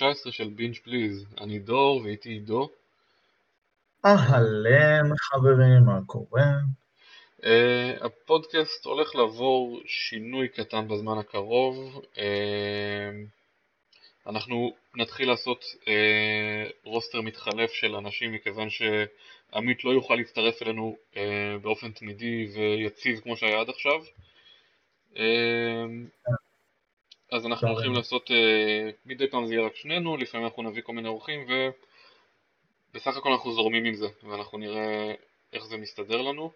ברוכים הבאים לפרק 19 של בינג' פליז. אני דור ואיתי עידו. אהלן חברים, מה קורה? Uh, הפודקאסט הולך לעבור שינוי קטן בזמן הקרוב. Uh, אנחנו נתחיל לעשות uh, רוסטר מתחלף של אנשים מכיוון שעמית לא יוכל להצטרף אלינו uh, באופן תמידי ויציב כמו שהיה עד עכשיו. Uh, אז אנחנו הולכים לעשות, uh, מדי פעם זה יהיה רק שנינו, לפעמים אנחנו נביא כל מיני אורחים ובסך הכל אנחנו זורמים עם זה ואנחנו נראה איך זה מסתדר לנו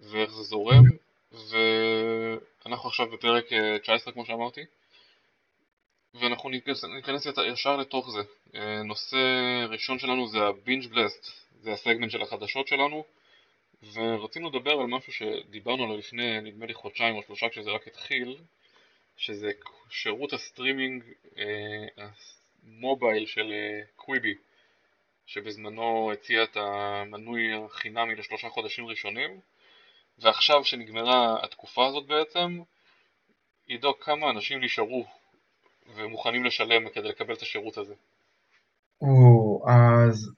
ואיך זה זורם ואנחנו עכשיו בפרק 19 כמו שאמרתי ואנחנו ניכנס, ניכנס ישר לתוך זה. Uh, נושא ראשון שלנו זה הבינג' בלסט, זה הסגמנט של החדשות שלנו ורצינו לדבר על משהו שדיברנו עליו לפני נדמה לי חודשיים או שלושה כשזה רק התחיל שזה שירות הסטרימינג אה, ה mobile של אה, קוויבי שבזמנו הציע את המנוי החינמי לשלושה חודשים ראשונים ועכשיו שנגמרה התקופה הזאת בעצם עידו כמה אנשים נשארו ומוכנים לשלם כדי לקבל את השירות הזה. או, אז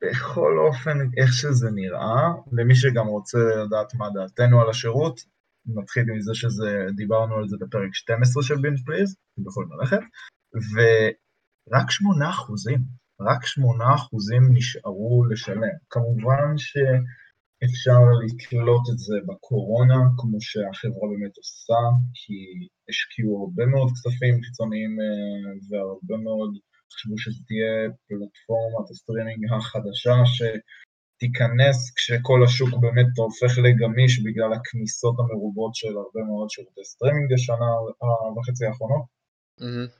בכל אופן, איך שזה נראה, למי שגם רוצה לדעת מה דעתנו על השירות, נתחיל מזה שזה, דיברנו על זה בפרק 12 של בינג' פליז, אתם יכולים ללכת, ורק 8 אחוזים, רק 8 אחוזים נשארו לשלם. כמובן שאפשר לקלוט את זה בקורונה, כמו שהחברה באמת עושה, כי השקיעו הרבה מאוד כספים חיצוניים אה, והרבה מאוד חשבו שזו תהיה פלטפורמת הסטרימינג החדשה, ש... תיכנס כשכל השוק באמת הופך לגמיש בגלל הכניסות המרובות של הרבה מאוד שירותי סטרימינג בשנה וחצי האחרונות. Mm-hmm.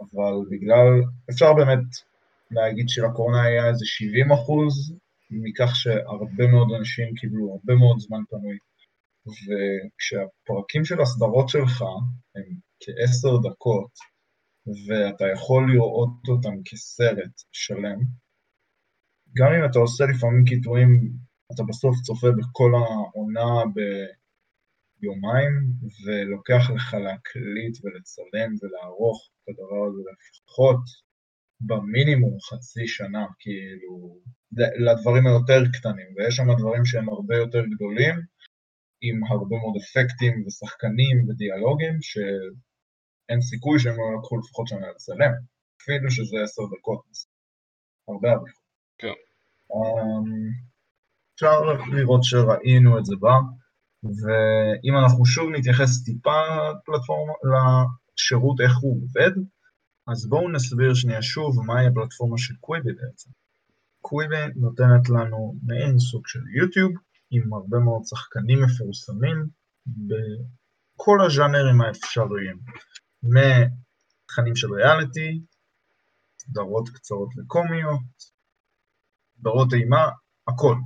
אבל בגלל, אפשר באמת להגיד שלקורונה היה איזה 70 אחוז, מכך שהרבה מאוד אנשים קיבלו הרבה מאוד זמן פנוי. וכשהפרקים של הסדרות שלך הם כעשר דקות, ואתה יכול לראות אותם כסרט שלם, גם אם אתה עושה לפעמים קיטועים, אתה בסוף צופה בכל העונה ביומיים, ולוקח לך להקליט ולצלם ולערוך את הדבר הזה לפחות במינימום חצי שנה, כאילו, לדברים היותר קטנים, ויש שם דברים שהם הרבה יותר גדולים, עם הרבה מאוד אפקטים ושחקנים ודיאלוגים, שאין סיכוי שהם לא לקחו לפחות שנה לצלם, אפילו שזה עשר דקות, הרבה הרבה. כן. אמ, אפשר לראות שראינו את זה בה, ואם אנחנו שוב נתייחס טיפה לפלטפורמה, לשירות איך הוא עובד, אז בואו נסביר שנייה שוב מהי הפלטפורמה של קוויבי בעצם. קוויבי נותנת לנו מעין סוג של יוטיוב, עם הרבה מאוד שחקנים מפורסמים בכל הז'אנרים האפשריים, מתכנים של ריאליטי, סדרות קצרות וקומיות, סדרות אימה, הכל.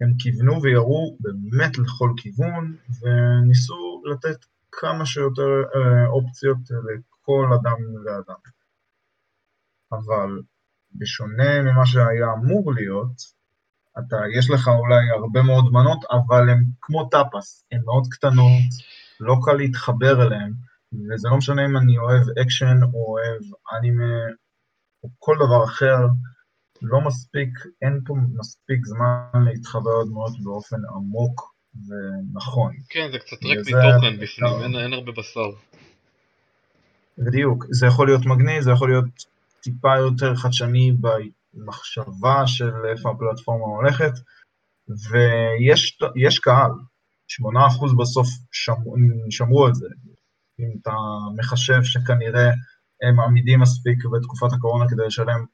הם כיוונו ויראו באמת לכל כיוון, וניסו לתת כמה שיותר אה, אופציות לכל אדם ואדם. אבל בשונה ממה שהיה אמור להיות, אתה, יש לך אולי הרבה מאוד מנות, אבל הן כמו טאפס, הן מאוד קטנות, לא קל להתחבר אליהן, וזה לא משנה אם אני אוהב אקשן או אוהב אנימה או כל דבר אחר, לא מספיק, אין פה מספיק זמן להתחבר לדמויות באופן עמוק ונכון. כן, זה קצת ריק מתוכן בפנים, אין, אין הרבה בשר. בדיוק, זה יכול להיות מגניב, זה יכול להיות טיפה יותר חדשני במחשבה של איפה הפלטפורמה הולכת, ויש קהל, 8% בסוף שמרו, שמרו את זה. אם אתה מחשב שכנראה הם עמידים מספיק בתקופת הקורונה כדי לשלם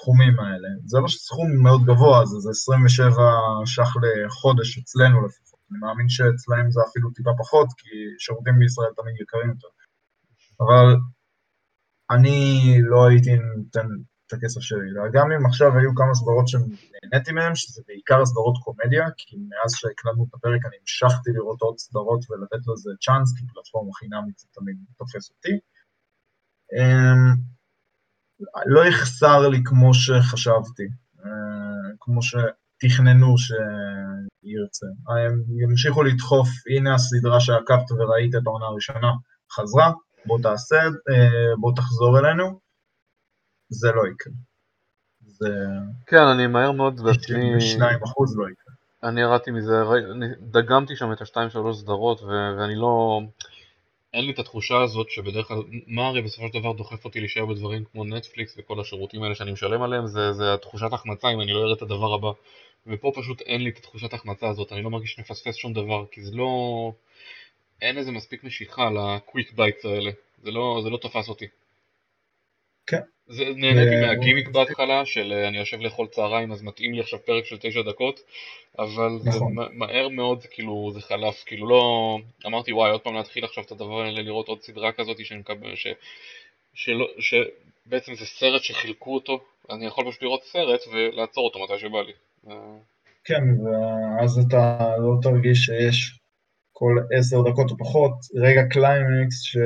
הסכומים האלה. זה לא סכום מאוד גבוה, זה, זה 27 ש"ח לחודש אצלנו לפחות. אני מאמין שאצלהם זה אפילו טיפה פחות, כי שירותים בישראל תמיד יקרים יותר. אבל אני לא הייתי נותן את הכסף שלי, גם אם עכשיו היו כמה סדרות שנהניתי מהן, שזה בעיקר סדרות קומדיה, כי מאז שהקלטנו את הפרק אני המשכתי לראות עוד סדרות ולתת לזה צ'אנס, כי פלטפורמה חינמית זה תמיד תופס אותי. אמ, לא יחסר לי כמו שחשבתי, אה, כמו שתכננו שירצה. הם ימשיכו לדחוף, הנה הסדרה שעקבת וראית את העונה הראשונה, חזרה, בוא תעשה, אה, בוא תחזור אלינו, זה לא יקרה. זה... כן, אני מהר מאוד בעצמי... 92 אחוז לא יקרה. אני ירדתי מזה, דגמתי שם את השתיים שלוש סדרות ו- ואני לא... אין לי את התחושה הזאת שבדרך כלל, מה הרי בסופו של דבר דוחף אותי להישאר בדברים כמו נטפליקס וכל השירותים האלה שאני משלם עליהם, זה, זה התחושת החמצה אם אני לא אראה את הדבר הבא. ופה פשוט אין לי את התחושת החמצה הזאת, אני לא מרגיש שנפספס שום דבר, כי זה לא... אין איזה מספיק משיכה ל quick bites האלה, זה לא, זה לא תפס אותי. כן. זה, נהניתי מהגימיק בהתחלה של אה, אני יושב לאכול צהריים אז מתאים לי עכשיו פרק של תשע דקות אבל זה נכון. מהר מאוד זה כאילו זה חלף כאילו לא אמרתי וואי עוד פעם להתחיל עכשיו את הדבר האלה לראות עוד סדרה כזאת שאני מקבל ש... שלא, שבעצם זה סרט שחילקו אותו אני יכול פשוט לראות סרט ולעצור אותו מתי שבא לי. אה, כן, ואז אתה לא תרגיש שיש כל עשר דקות או פחות רגע קליימקס ש...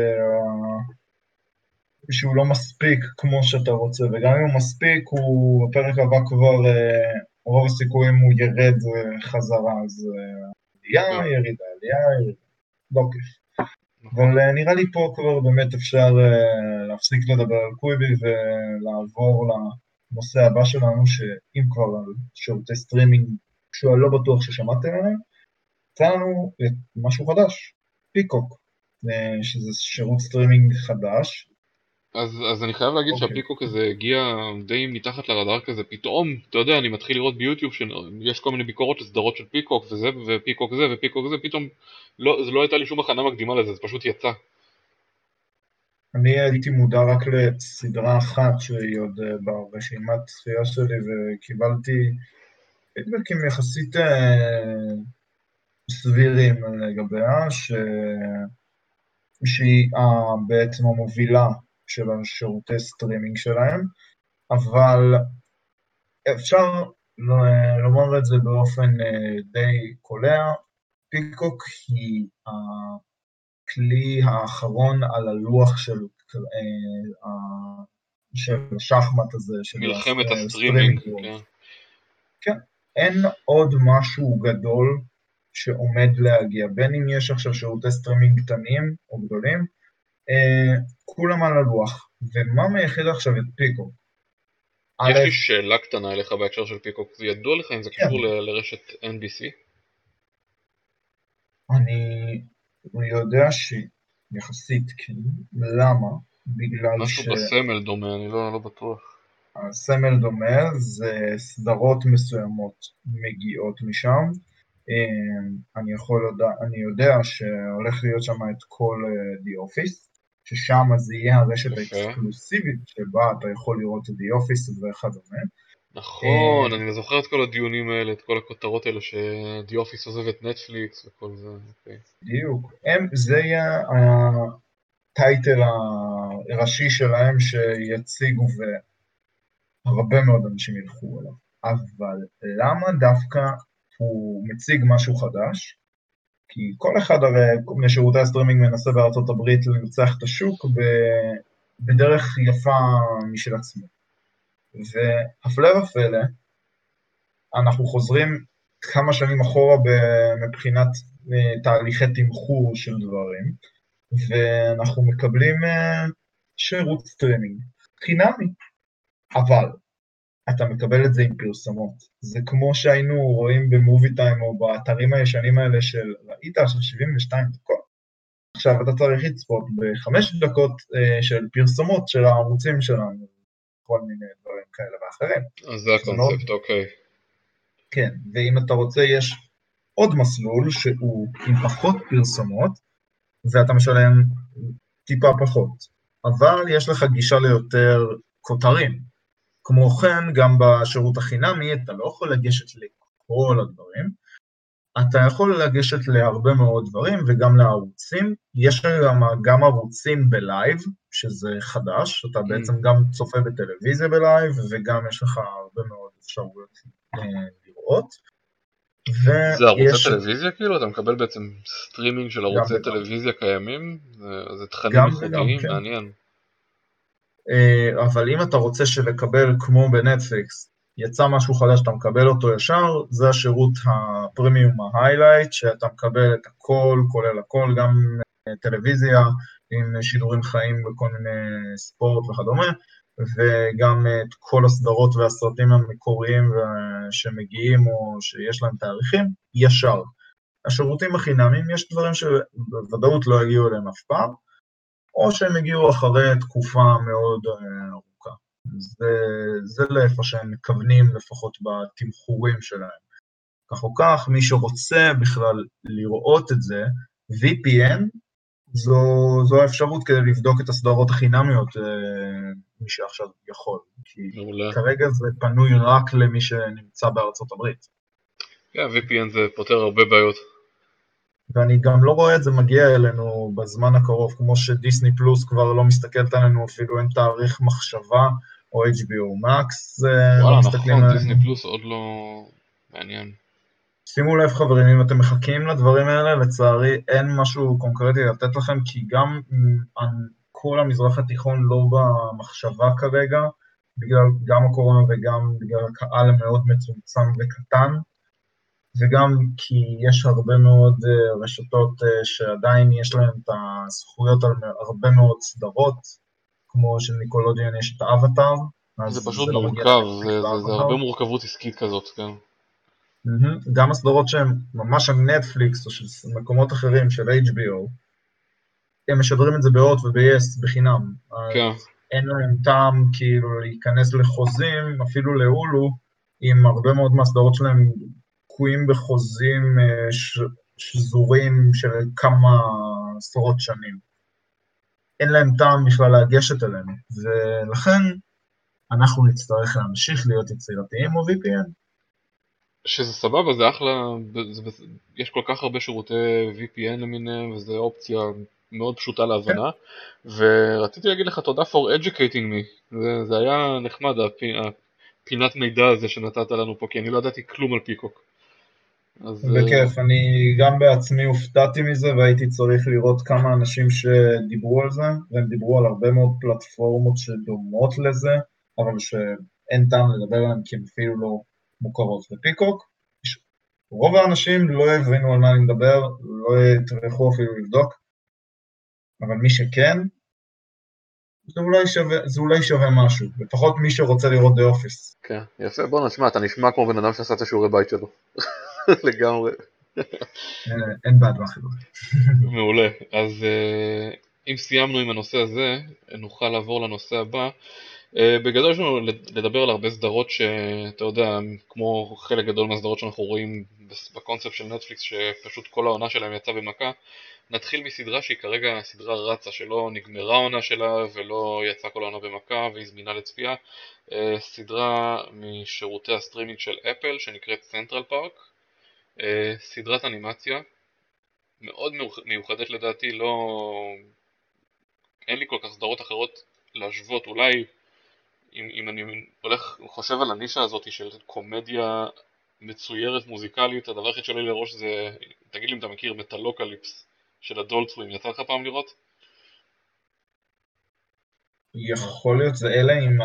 שהוא לא מספיק כמו שאתה רוצה, וגם אם הוא מספיק, הוא בפרק הבא כבר, אה, רוב הסיכויים הוא ירד אה, חזרה, אז אה, עלייה, כן. ירידה, עלייה, ירידה, לא כיף. אבל אה, נראה לי פה כבר באמת אפשר אה, להפסיק לדבר על קוויבי ולעבור לנושא הבא שלנו, שאם כבר על שירותי סטרימינג, שהוא לא בטוח ששמעתם עליהם, יצא לנו משהו חדש, Peacock, אה, שזה שירות סטרימינג חדש, אז, אז אני חייב להגיד אוקיי. שה Peacock הזה הגיע די מתחת לרדאר כזה, פתאום, אתה יודע, אני מתחיל לראות ביוטיוב שיש כל מיני ביקורות לסדרות של Peacock וזה, ו Peacock זה, ו Peacock זה, פתאום לא, זה לא הייתה לי שום הכנה מקדימה לזה, זה פשוט יצא. אני הייתי מודע רק לסדרה אחת שהיא עוד אה, ברשימת צפייה שלי וקיבלתי פידבקים יחסית אה, סבירים לגביה, ש... שהיא אה, בעצם המובילה של השירותי סטרימינג שלהם, אבל אפשר לומר את זה באופן אה, די קולע, Peacock היא הכלי האחרון על הלוח של, אה, של השחמט הזה, של מלחמת הס- הסטרימינג, world. כן. אין עוד משהו גדול שעומד להגיע, בין אם יש עכשיו שירותי סטרימינג קטנים או גדולים, אה, כולם על הלוח. ומה מייחד עכשיו את Peacock? יש לי שאלה קטנה אליך בהקשר של Peacock, זה ידוע לך אם זה כן. קשור לרשת NBC? אני יודע שיחסית כן, למה? בגלל משהו בסמל דומה, אני לא, לא בטוח. שהסמל דומה, זה סדרות מסוימות מגיעות משם. אה, אני יכול אני יודע שהולך להיות שם את כל אה, The Office, ששם זה יהיה הרשת. האקסקלוסיבית שבה אתה יכול לראות את The Office וכדומה. נכון, אה, אני זוכר את כל הדיונים האלה, את כל הכותרות האלה שדי אופיס עוזב את נטפליקס וכל זה. בדיוק. הם, זה יהיה ה title הראשי שלהם שיציגו והרבה מאוד אנשים ילכו אליו. אבל למה דווקא הוא מציג משהו חדש? כי כל אחד הרי משירותי הסטרימינג מנסה בארצות הברית לנצח את השוק בדרך יפה משל עצמו. והפלא ופלא, אנחנו חוזרים כמה שנים אחורה מבחינת אה, תהליכי תמחור של דברים, ואנחנו מקבלים אה, שירות סטרימינג חינמי, אבל אתה מקבל את זה עם פרסומות. זה כמו שהיינו רואים ב Movie Time או באתרים הישנים האלה של ראית עכשיו 72 דקות, עכשיו אתה צריך לצפות בחמש דקות אה, של פרסומות של הערוצים שלנו, כל מיני דברים כאלה ואחרים. אז זה הקונספט, אוקיי. כן, ואם אתה רוצה, יש עוד מסלול שהוא עם פחות פרסומות, ואתה משלם טיפה פחות. אבל יש לך גישה ליותר כותרים. כמו כן, גם בשירות החינמי אתה לא יכול לגשת לכל הדברים, אתה יכול לגשת להרבה מאוד דברים וגם לערוצים. יש גם, גם ערוצים בלייב, שזה חדש, אתה בעצם גם צופה בטלוויזיה בלייב, וגם יש לך הרבה מאוד אפשרויות אה, לראות. זה ערוצי ויש- טלוויזיה כאילו? אתה מקבל בעצם סטרימינג של ערוצי. טלוויזיה קיימים? זה- זה תכנים ייחודיים? כן. מעניין. אה, אבל אם אתה רוצה שלקבל כמו בנטפליקס, יצא משהו חדש, אתה מקבל אותו ישר, זה השירות הפרימיום ה highlight, שאתה מקבל את הכל, כולל הכל, גם אה, טלוויזיה, עם שידורים חיים בכל מיני ספורט וכדומה, וגם את כל הסדרות והסרטים המקוריים שמגיעים או שיש להם תאריכים, ישר. השירותים החינמיים, יש דברים שבוודאות לא יגיעו אליהם אף פעם, או שהם הגיעו אחרי תקופה מאוד אה, ארוכה. זה, זה לאיפה שהם מכוונים לפחות בתמחורים שלהם. כך או כך, מי שרוצה בכלל לראות את זה, VPN זו, זו האפשרות כדי לבדוק את הסדרות החינמיות, אה, מי שעכשיו יכול. כי מעולה. כרגע זה פנוי רק למי שנמצא בארצות הברית. כן, yeah, VPN זה פותר הרבה בעיות. ואני גם לא רואה את זה מגיע אלינו בזמן הקרוב, כמו שדיסני פלוס כבר לא מסתכלת עלינו, אפילו אין תאריך מחשבה, או HBO Max, לא וואלה, לא נכון, דיסני פלוס עוד לא מעניין. שימו לב חברים, אם אתם מחכים לדברים האלה, לצערי אין משהו קונקרטי לתת לכם, כי גם כל המזרח התיכון לא במחשבה כרגע, בגלל גם הקורונה וגם בגלל הקהל המאוד מצומצם וקטן. וגם כי יש הרבה מאוד אה, רשתות אה, שעדיין יש להן את הזכויות על הרבה מאוד סדרות, כמו שלניקולודיאן יש את האבטאר. זה פשוט זה לא מורכב, זה, זה, זה הרבה מורכבות עסקית כזאת, כן. Mm-hmm. גם הסדרות שהן ממש על נטפליקס או של מקומות אחרים, של HBO, הם משדרים את זה בהוט וב-yes בחינם. כן. אין להם טעם כאילו להיכנס לחוזים, אפילו להולו, עם הרבה מאוד מהסדרות שלהם תקועים בחוזים אה, שזורים של כמה עשרות שנים. אין להם טעם בכלל לגשת אלינו, ולכן אנחנו נצטרך להמשיך להיות יצירתיים או VPN. שזה סבבה, זה אחלה, זה, יש כל כך הרבה שירותי VPN למיניהם, וזו אופציה מאוד פשוטה להבנה, כן. ורציתי להגיד לך תודה for educating me, זה, זה היה נחמד, הפינת מידע הזה שנתת לנו פה, כי אני לא ידעתי כלום על פיקוק. בכיף, אני גם בעצמי הופתעתי מזה והייתי צריך לראות כמה אנשים שדיברו על זה, והם דיברו על הרבה מאוד פלטפורמות שדומות לזה, אבל שאין טעם לדבר עליהן כי הן אפילו לא מוכרות. ופיקוק, רוב האנשים לא הבינו על מה אני מדבר, לא יטרחו אפילו לבדוק, אבל מי שכן, זה אולי שווה, זה אולי שווה משהו, לפחות מי שרוצה לראות דה אופיס. כן, יפה, בוא נשמע, אתה נשמע כמו בן אדם שעשה את השיעורי בית שלו. לגמרי. אין בעד באחרות. מעולה. אז אה, אם סיימנו עם הנושא הזה, נוכל לעבור לנושא הבא. אה, בגדול יש לנו לדבר על הרבה סדרות שאתה יודע, כמו חלק גדול מהסדרות שאנחנו רואים בקונספט של נטפליקס, שפשוט כל העונה שלהם יצאה במכה. נתחיל מסדרה שהיא כרגע סדרה רצה, שלא נגמרה העונה שלה ולא יצאה כל העונה במכה והיא זמינה לצפייה. אה, סדרה משירותי הסטרימינג של אפל שנקראת Central Park. אה, סדרת אנימציה מאוד מיוחדת לדעתי, לא... אין לי כל כך סדרות אחרות להשוות, אולי אם, אם אני הולך, חושב על הנישה הזאת של קומדיה מצוירת מוזיקלית, הדבר היחיד שעולה לי לראש זה, תגיד לי אם אתה מכיר Metalocalypse של ה Adult Swim, יצא לך פעם לראות? יכול להיות, זה אלה עם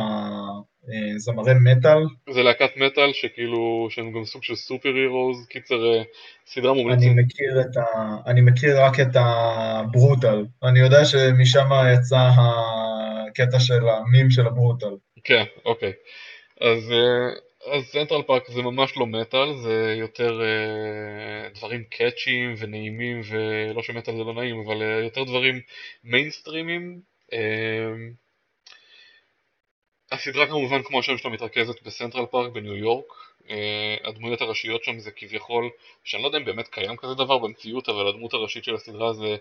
הזמרי מטאל. זה להקת מטאל שכאילו, שהם גם סוג של super heroes, קיצר אה, סדרה מומלצת. אני מכיר, את ה... אני מכיר רק את ה brutal, אני יודע שמשם יצא הקטע של המים של ה brutal. כן, אוקיי. אז, אה, אז Central Park זה ממש לא מטאל, זה יותר אה, דברים קאצ'יים ונעימים, ולא שמטאל זה לא נעים, אבל אה, יותר דברים מיינסטרימים. אה, הסדרה כמובן כמו השם שלה מתרכזת בסנטרל פארק בניו יורק, אה, הדמויות הראשיות שם זה כביכול, שאני לא יודע אם באמת קיים כזה דבר במציאות, אבל הדמות הראשית של הסדרה זה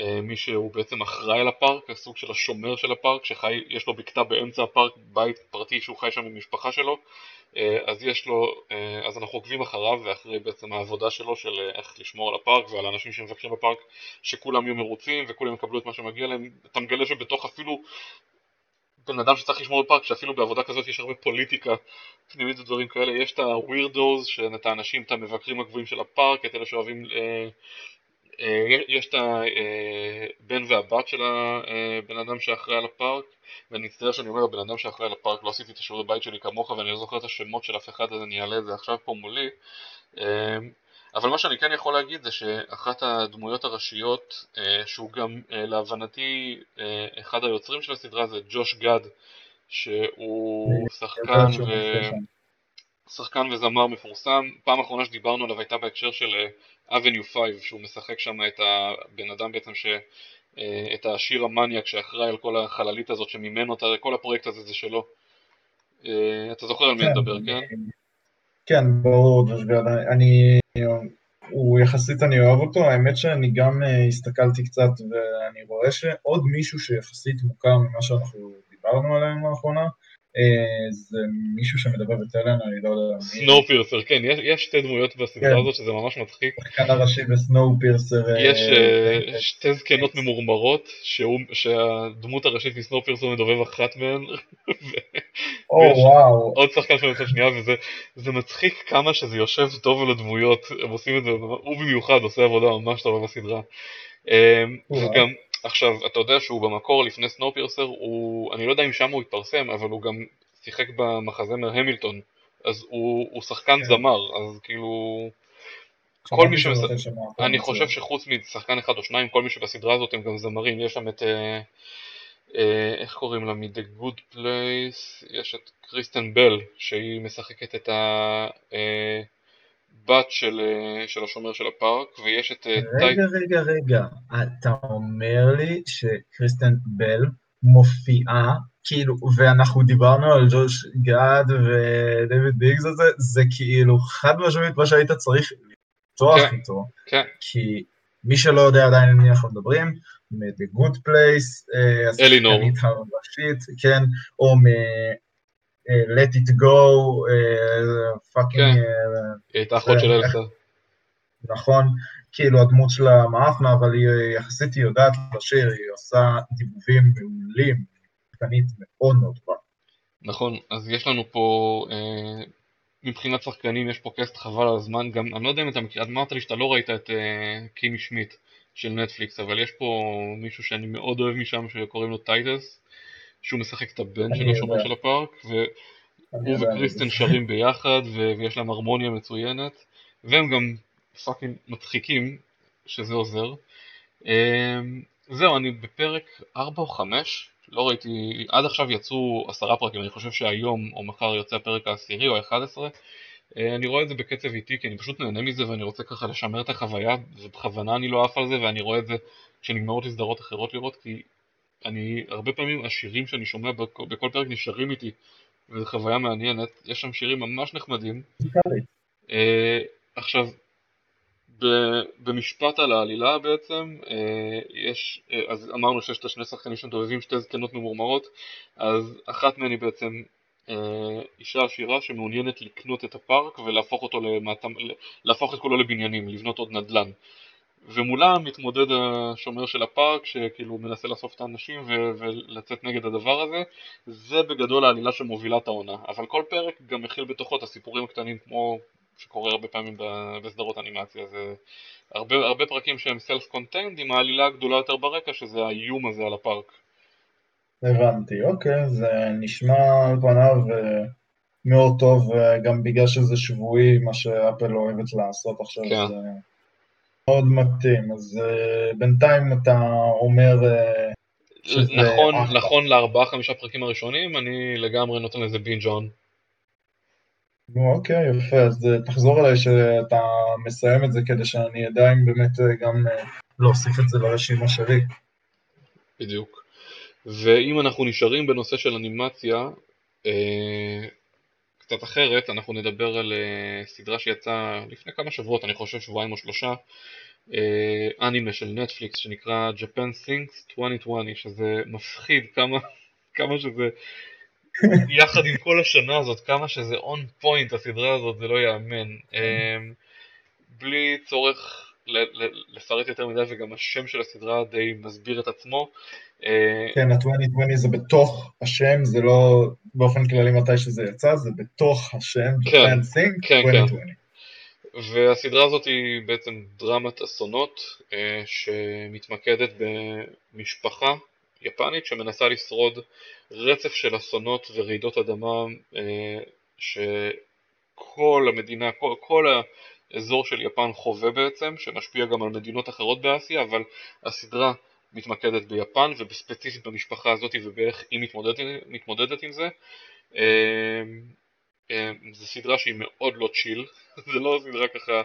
אה, מי שהוא בעצם אחראי על הפארק, הסוג של השומר של הפארק, שיש לו בקתה באמצע הפארק, בית פרטי שהוא חי שם עם משפחה שלו, אה, אז יש לו, אז אנחנו עוקבים אחריו ואחרי בעצם העבודה שלו של איך לשמור על הפארק ועל האנשים שמבקרים בפארק, שכולם יהיו מרוצים וכולם יקבלו את מה שמגיע להם, אתה מגלה שבתוך אפילו בן אדם שצריך לשמור בפארק, שאפילו בעבודה כזאת יש הרבה פוליטיקה פנימית ודברים כאלה, יש את הווירדוז, את האנשים, את המבקרים הגבוהים של הפארק, את אלה שאוהבים, אה, אה, יש את הבן והבת של הבן אדם שאחראי על הפארק, ואני מצטער שאני אומר הבן אדם שאחראי על הפארק, לא עשיתי את השיעורי בית שלי כמוך ואני לא זוכר את השמות של אף אחד אז אני אעלה את זה עכשיו פה מולי. אה, אבל מה שאני כן יכול להגיד זה שאחת הדמויות הראשיות, אה, שהוא גם אה, להבנתי אה, אחד היוצרים של הסדרה זה ג'וש גד, שהוא שחקן ו... שחקן וזמר מפורסם, פעם אחרונה שדיברנו עליו הייתה בהקשר של אבניו 5, שהוא משחק שם את הבן אדם בעצם ש... את השיר המניאק שאחראי על כל החללית הזאת שממנו, כל הפרויקט הזה זה שלו. אתה זוכר על מי אני מדבר, כן? כן, ברור, אני, הוא יחסית, אני אוהב אותו, האמת שאני גם uh, הסתכלתי קצת ואני רואה שעוד מישהו שיחסית מוכר ממה שאנחנו דיברנו עליהם לאחרונה, אה, זה מישהו שמדבר בטלן, אני לא יודע סנואו פירסר, כן, יש, יש שתי דמויות בסדרה כן. הזאת שזה ממש מצחיק. השחקן הראשי בסנואו פירסר. יש uh, שתי זקנות ממורמרות, שהוא, שהדמות הראשית מסנואו פירסר מדובב אחת מהן. או וואו. עוד שחקן של שנייה, וזה מצחיק כמה שזה יושב טוב על הדמויות, הם עושים את זה, הוא במיוחד עושה עבודה ממש טובה בסדרה. וגם עכשיו, אתה יודע שהוא במקור לפני סנואפירסר, הוא, אני לא יודע אם שם הוא התפרסם, אבל הוא גם שיחק במחזמר המילטון, אז הוא, הוא שחקן כן. זמר, אז כאילו... כל מי שמס... אני חושב שחוץ משחקן אחד או שניים, כל מי שבסדרה הזאת הם גם זמרים, יש שם את... אה, אה, איך קוראים לה? מ-The Good Place, יש את קריסטן בל, שהיא משחקת את ה... אה, בת של, אה, של השומר של הפארק, ויש את... אה, רגע, טי... רגע, רגע, אתה אומר לי שקריסטן בל מופיעה, כאילו, ואנחנו דיברנו על ג'וש גאד ודויד ביגס הזה, זה כאילו חד משמעית מה שהיית צריך לפתוח כן, איתו. כן. כי מי שלא יודע עדיין על מי אנחנו מדברים, מ-The Good Place, אה, אלינור, כן, או מ... let it go, fucking... כן, היא הייתה אחות של אלסה. נכון, כאילו הדמות שלה מאפנה, אבל היא יחסית היא יודעת לשיר, היא עושה דיבובים מעולים, שחקנית מאוד מאוד טובה. נכון, אז יש לנו פה, אה, מבחינת שחקנים יש פה cast חבל על הזמן, גם, אני לא יודע אם אתה מכיר, אמרת לי שאתה לא ראית את אה, קימי שמיט של נטפליקס, אבל יש פה מישהו שאני מאוד אוהב משם שקוראים לו טייטוס, שהוא משחק את הבן של השומר של הפארק, והוא וקריסטן שרים ביחד, ויש להם הרמוניה מצוינת, והם גם fucking מצחיקים, שזה עוזר. אמ, זהו, אני בפרק 4 או 5, לא ראיתי, עד עכשיו יצאו עשרה פרקים, אני חושב שהיום או מחר יוצא הפרק העשירי או ה-11. אה, אני רואה את זה בקצב איטי כי אני פשוט נהנה מזה ואני רוצה ככה לשמר את החוויה ובכוונה אני לא עף על זה ואני רואה את זה כשנגמרות לי סדרות אחרות לראות כי אני, הרבה פעמים השירים שאני שומע בכל, בכל פרק נשארים איתי, וזו חוויה מעניינת, יש שם שירים ממש נחמדים. uh, עכשיו, ב, במשפט על העלילה בעצם, uh, יש, uh, אז אמרנו שיש את השני שחקנים שמדובבים שתי זקנות ממורמרות, אז אחת מהן היא בעצם uh, אישה עשירה שמעוניינת לקנות את הפארק ולהפוך אותו למעט, להפוך את כולו לבניינים, לבנות עוד נדל"ן. ומולה מתמודד השומר של הפארק שכאילו מנסה לאסוף את האנשים ו- ולצאת נגד הדבר הזה. זה בגדול העלילה שמובילה את העונה. אבל כל פרק גם מכיל בתוכו את הסיפורים הקטנים כמו שקורה הרבה פעמים בסדרות אנימציה. זה הרבה, הרבה פרקים שהם self contained עם העלילה הגדולה יותר ברקע שזה האיום הזה על הפארק. הבנתי, אוקיי, זה נשמע על פניו אה, מאוד טוב, גם בגלל שזה שבועי, מה שאפל אוהבת לעשות עכשיו, כן. זה מאוד מתאים, אז uh, בינתיים אתה אומר שזה... נכון. נכון לארבעה חמישה פרקים הראשונים, אני לגמרי נותן לזה בינג' און. אוקיי, יפה, אז uh, תחזור אליי שאתה מסיים את זה כדי שאני אדע אם באמת גם להוסיף את זה לרשימה שלי. בדיוק. ואם אנחנו נשארים בנושא של אנימציה, אה, קצת אחרת, אנחנו נדבר על uh, סדרה שיצאה לפני כמה שבועות, אני חושב שבועיים או שלושה, אה, אנימה של נטפליקס שנקרא Japan Things 2020 שזה מפחיד כמה, כמה שזה יחד עם כל השנה הזאת כמה שזה און פוינט הסדרה הזאת זה לא יאמן אה, בלי צורך לפרט יותר מדי וגם השם של הסדרה די מסביר את עצמו. אה, כן, ה-2020 זה בתוך השם, זה לא באופן כללי מתי שזה יצא, זה בתוך השם, כן, כן, 2020. כן. והסדרה הזאת היא בעצם דרמת אסונות אה, שמתמקדת במשפחה יפנית שמנסה לשרוד רצף של אסונות ורעידות אדמה אה, שכל המדינה, כל, כל אזור של יפן חווה בעצם, שמשפיע גם על מדינות אחרות באסיה, אבל הסדרה מתמקדת ביפן ובספציפית במשפחה הזאת ובאיך היא מתמודדת, מתמודדת עם זה. זו סדרה שהיא מאוד לא צ'יל, זה לא סדרה ככה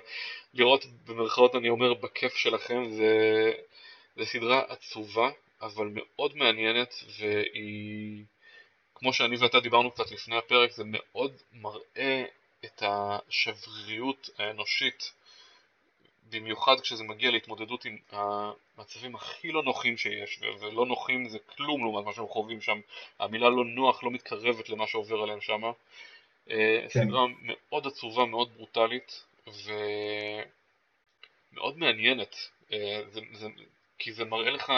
לראות במרכאות אני אומר בכיף שלכם, זה, זה סדרה עצובה אבל מאוד מעניינת והיא, כמו שאני ואתה דיברנו קצת לפני הפרק, זה מאוד מראה את השבריריות האנושית במיוחד כשזה מגיע להתמודדות עם המצבים הכי לא נוחים שיש, ולא נוחים זה כלום לעומת מה שהם חווים שם, המילה לא נוח לא מתקרבת למה שעובר עליהם שם. אה, כן. סדרה מאוד עצובה, מאוד ברוטלית, ומאוד מעניינת, אה, זה, זה, כי זה מראה לך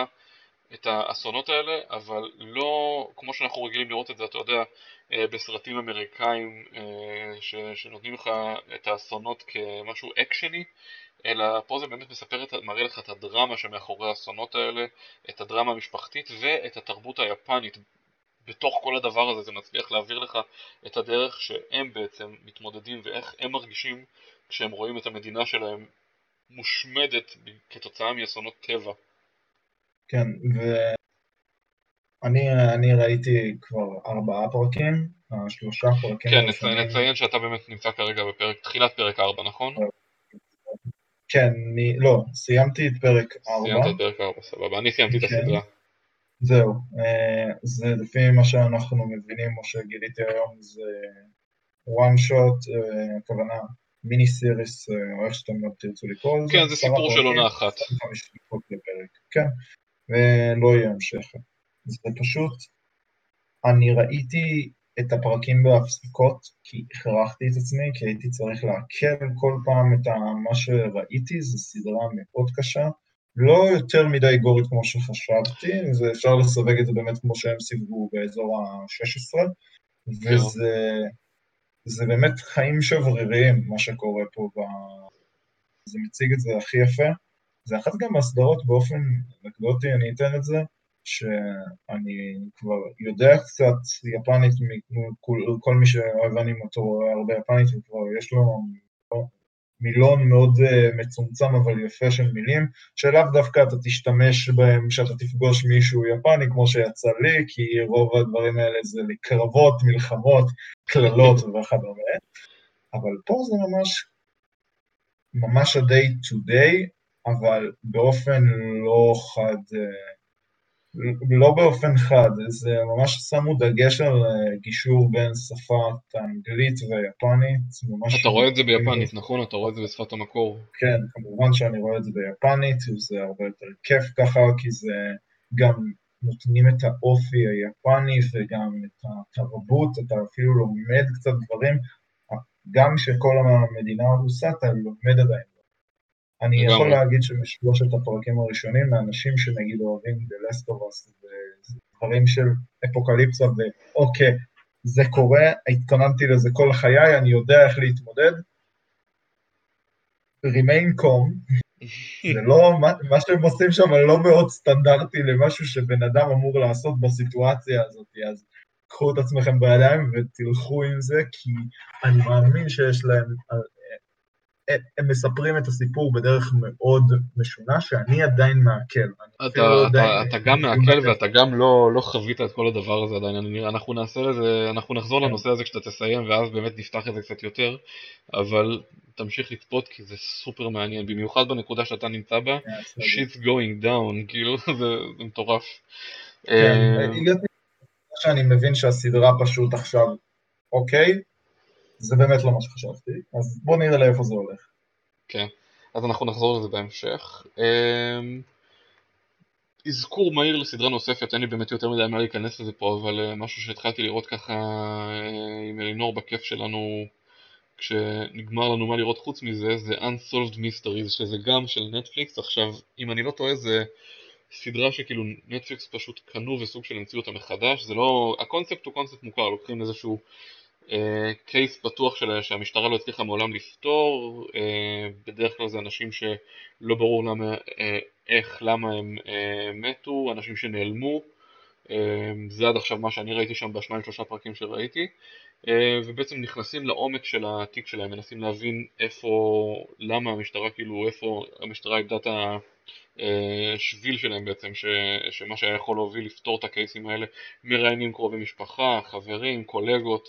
את האסונות האלה, אבל לא כמו שאנחנו רגילים לראות את זה, אתה יודע, אה, בסרטים אמריקאים ש, שנותנים לך את האסונות כמשהו אקשני, אלא פה זה באמת מספר, את, מראה לך את הדרמה שמאחורי האסונות האלה, את הדרמה המשפחתית ואת התרבות היפנית בתוך כל הדבר הזה, זה מצליח להעביר לך את הדרך שהם בעצם מתמודדים ואיך הם מרגישים כשהם רואים את המדינה שלהם מושמדת כתוצאה מאסונות טבע. כן, ואני ראיתי כבר ארבעה פרקים, שלושה פרקים. כן, נציין, נציין שאתה באמת נמצא כרגע בפרק, תחילת פרק ארבע, נכון? כן, אני, לא, סיימתי את פרק 4. סיימת את פרק 4, סבבה, אני סיימתי כן. את הסדרה. זהו, אה, זה לפי מה שאנחנו מבינים, או שגיליתי היום, זה one shot, אה, הכוונה מיני סיריס, אה, או איך שאתם לא תרצו לקרוא לזה. כן, זה סיפור של עונה אחת. כן, ולא יהיה המשך. זה פשוט, אני ראיתי את הפרקים בהפסקות, כי הכרחתי את עצמי, כי הייתי צריך לעכל כל פעם את מה שראיתי, זו סדרה מאוד קשה, לא יותר מדי גורית כמו שחשבתי, זה אפשר לסווג את זה באמת כמו שהם סיווגו באזור ה-16, וזה זה באמת חיים שבריריים, מה שקורה פה, ב... זה מציג את זה הכי יפה. זה אחת גם מהסדרות באופן אנקדוטי, אני אתן את זה, שאני כבר יודע קצת יפנית, כל, כל מי שאוהב אנימטור רואה הרבה יפנית וכבר יש לו מילון מאוד uh, מצומצם אבל יפה של מילים, שלאו דווקא אתה תשתמש בהם כשאתה תפגוש מישהו יפני כמו שיצא לי, כי רוב הדברים האלה זה לקרבות, מלחמות, קללות וכדומה, אבל פה זה ממש, ממש ה-day to day, אבל באופן לא חד, uh, לא באופן חד, זה ממש שמו דגש על אה, גישור בין שפת האנגלית והיפנית, ממש... אתה רואה את זה ביפנית, נכון? אתה רואה את זה בשפת המקור. כן, כמובן שאני רואה את זה ביפנית, וזה הרבה יותר כיף ככה, כי זה גם נותנים את האופי היפני וגם את התרבות, אתה אפילו לומד קצת דברים, גם כשכל המדינה הרוסה, אתה לומד עדיין אני יכול להגיד שבשלושת הפרקים הראשונים, לאנשים שנגיד אוהבים The Last of Us ודברים של אפוקליפסה ואוקיי, זה קורה, התכוננתי לזה כל חיי, אני יודע איך להתמודד. remain calm, זה לא, מה, מה שהם עושים שם לא מאוד סטנדרטי למשהו שבן אדם אמור לעשות בסיטואציה הזאת, אז קחו את עצמכם בידיים ותלכו עם זה, כי אני מאמין שיש להם הם מספרים את הסיפור בדרך מאוד משונה, שאני עדיין מעכל. אתה, לא אתה, אתה גם מעכל ואתה גם לא, לא חווית את כל הדבר הזה עדיין, אני אנחנו נעשה לזה, אנחנו נחזור כן. לנושא הזה כשאתה תסיים ואז באמת נפתח את זה קצת יותר, אבל תמשיך לצפות כי זה סופר מעניין, במיוחד בנקודה שאתה נמצא בה, כן, shit's going down, כאילו זה, מטורף. כן, אה, שאני מבין שהסדרה פשוט עכשיו, אוקיי, זה באמת לא מה שחשבתי, אז בואו נראה לאיפה זה הולך. כן, אז אנחנו נחזור לזה בהמשך. אמ, אזכור מהיר לסדרה נוספת, אין לי באמת יותר מדי מה להיכנס לזה פה, אבל אה, משהו שהתחלתי לראות ככה אה, עם אלינור בכיף שלנו כשנגמר לנו מה לראות חוץ מזה, זה Unsolved Mysteries, שזה גם של נטפליקס. עכשיו, אם אני לא טועה, זה סדרה שכאילו נטפליקס פשוט קנו וסוג של המציאו אותה מחדש, זה לא... הקונספט הוא קונספט מוכר, לוקחים איזשהו קייס פתוח של, שהמשטרה לא הצליחה מעולם לפתור, אה, בדרך כלל זה אנשים שלא ברור למה, אה, איך, למה הם אה, מתו, אנשים שנעלמו, זה עד עכשיו מה שאני ראיתי שם בשניים שלושה פרקים שראיתי. ובעצם נכנסים לעומק של התיק שלהם, מנסים להבין איפה, למה המשטרה, כאילו, איפה המשטרה איבדה את השביל שלהם בעצם, ש, שמה שהיה יכול להוביל לפתור את הקייסים האלה, מראיינים קרובי משפחה, חברים, קולגות.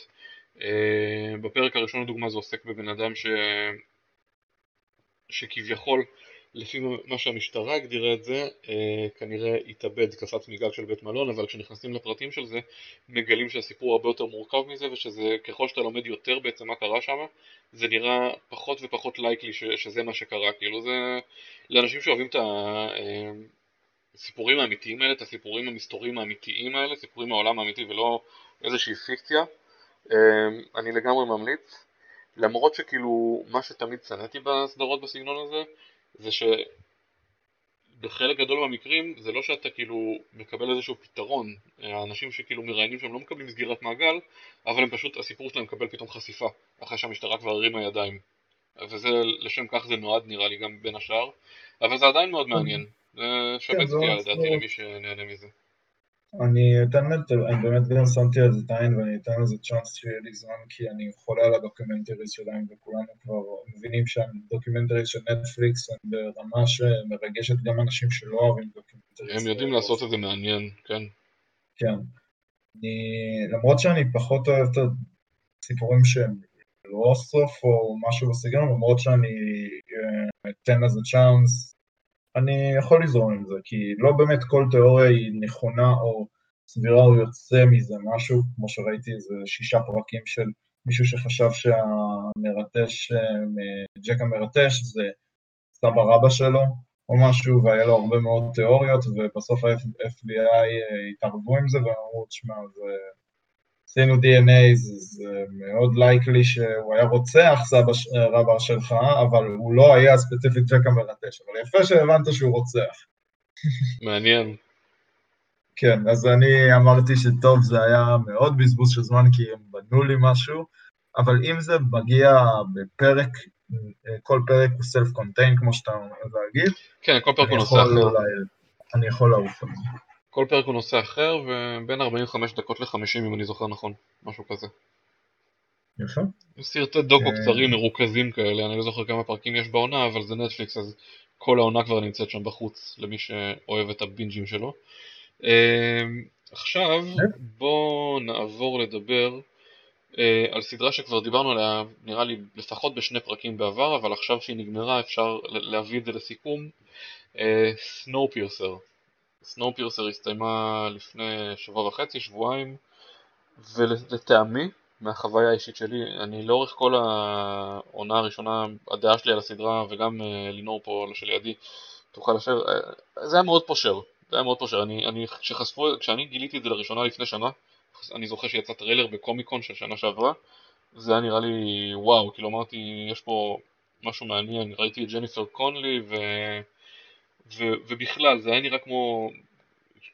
אה, בפרק הראשון לדוגמה זה עוסק בבן אדם ש... שכביכול לפי מה שהמשטרה הגדירה את זה, אה, כנראה התאבד, קפץ מגג של בית מלון, אבל כשנכנסים לפרטים של זה, מגלים שהסיפור הרבה יותר מורכב מזה, ושזה, ככל שאתה לומד יותר בעצם מה קרה שם, זה נראה פחות ופחות לייקלי שזה מה שקרה, כאילו זה, לאנשים שאוהבים את הסיפורים אה, האמיתיים האלה, את הסיפורים המסתוריים האמיתיים האלה, סיפורים מהעולם האמיתי ולא איזושהי פיקציה, אני לגמרי ממליץ. למרות שכאילו, מה שתמיד שנאתי בסדרות בסגנון הזה, זה שבחלק גדול מהמקרים זה לא שאתה כאילו מקבל איזשהו פתרון, האנשים שכאילו מראיינים שם לא מקבלים סגירת מעגל, אבל הם פשוט, הסיפור שלהם מקבל פתאום חשיפה, אחרי שהמשטרה כבר הרימה ידיים. וזה, לשם כך זה נועד נראה לי גם בין השאר, אבל זה עדיין מאוד מעניין. זה שווה צפייה כן, לדעתי למי שנהנה מזה. אני אתן לזה, אני באמת גם שמתי על זה את העין ואני אתן לזה צ'אנס שיהיה לי זמן כי אני חולה על ה documentaries שלהם וכולנו כבר מבינים שה documentaries של נטפליקס הם ברמה שמרגשת גם אנשים שלא אוהבים documentaries. הם יודעים לעשות את זה מעניין, כן. כן. אני, למרות שאני פחות אוהב את הסיפורים שהם לא סוף או משהו בסגנון, למרות שאני אה, אתן לזה צ'אנס, אני יכול לזרום עם זה, כי לא באמת כל תיאוריה היא נכונה או סבירה או יוצא מזה משהו, כמו שראיתי איזה שישה פרקים של מישהו שחשב שהמרטש, ג'ק המרטש זה סבא רבא שלו או משהו, והיה לו הרבה מאוד תיאוריות, ובסוף ה-FBI התערבו עם זה ואמרו, תשמע, זה... עשינו DNA, זה, מאוד לייקלי שהוא היה רוצח סבא רבא שלך, אבל הוא לא היה ספציפית ג'ק המרטש, אבל יפה שהבנת שהוא רוצח. מעניין. כן, אז אני אמרתי שטוב, זה היה מאוד בזבוז של זמן כי הם בנו לי משהו, אבל אם זה מגיע בפרק, כל פרק הוא סלף קונטיין, כמו שאתה אומר להגיד, כן, כל פרק הוא אחר. אני יכול לעוף על זה. כל פרק הוא נושא אחר, ובין 45 דקות ל-50 אם אני זוכר נכון, משהו כזה. יפה. סרטי דוקו אה, קצרים מרוכזים כאלה, אני לא זוכר כמה פרקים יש בעונה, אבל זה נטפליקס, אז כל העונה כבר נמצאת שם בחוץ, למי שאוהב את הבינג'ים שלו. אה, עכשיו, בואו נעבור לדבר אה, על סדרה שכבר דיברנו עליה, נראה לי לפחות בשני פרקים בעבר, אבל עכשיו שהיא נגמרה אפשר להביא את זה לסיכום. Snowpiercer. Snowpiercer הסתיימה לפני שבוע וחצי, שבועיים, ולטעמי, מהחוויה האישית שלי, אני לאורך כל העונה הראשונה, הדעה שלי על הסדרה, וגם אה, לינור פה שלידי, תוכל לשבת, אה, זה היה מאוד פושר, זה היה מאוד פושר, אני, אני, כשחשפו, כשאני גיליתי את זה לראשונה לפני שנה, אני זוכר שיצא טריילר בקומיקון של שנה שעברה, זה היה נראה לי וואו, כאילו אמרתי, יש פה משהו מעניין, ראיתי את ג'ניפר קונלי ו... ו, ובכלל, זה היה נראה כמו,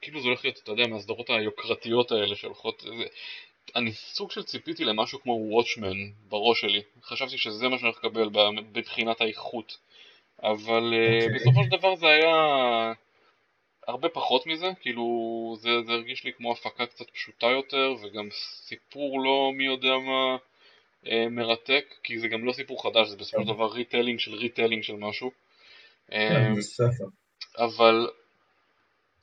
כאילו זה הולך להיות, אתה יודע, מהסדרות היוקרתיות האלה שהולכות, זה, אני סוג של ציפיתי למשהו כמו Watchmen בראש שלי, חשבתי שזה מה שאני הולך לקבל מבחינת האיכות, אבל okay. אה, אוקיי. בסופו של דבר זה היה הרבה פחות מזה, כאילו זה, זה הרגיש לי כמו הפקה קצת פשוטה יותר, וגם סיפור לא מי יודע מה אה, מרתק, כי זה גם לא סיפור חדש, זה בסופו של דבר retelling של retelling של משהו. כן, ספר. אבל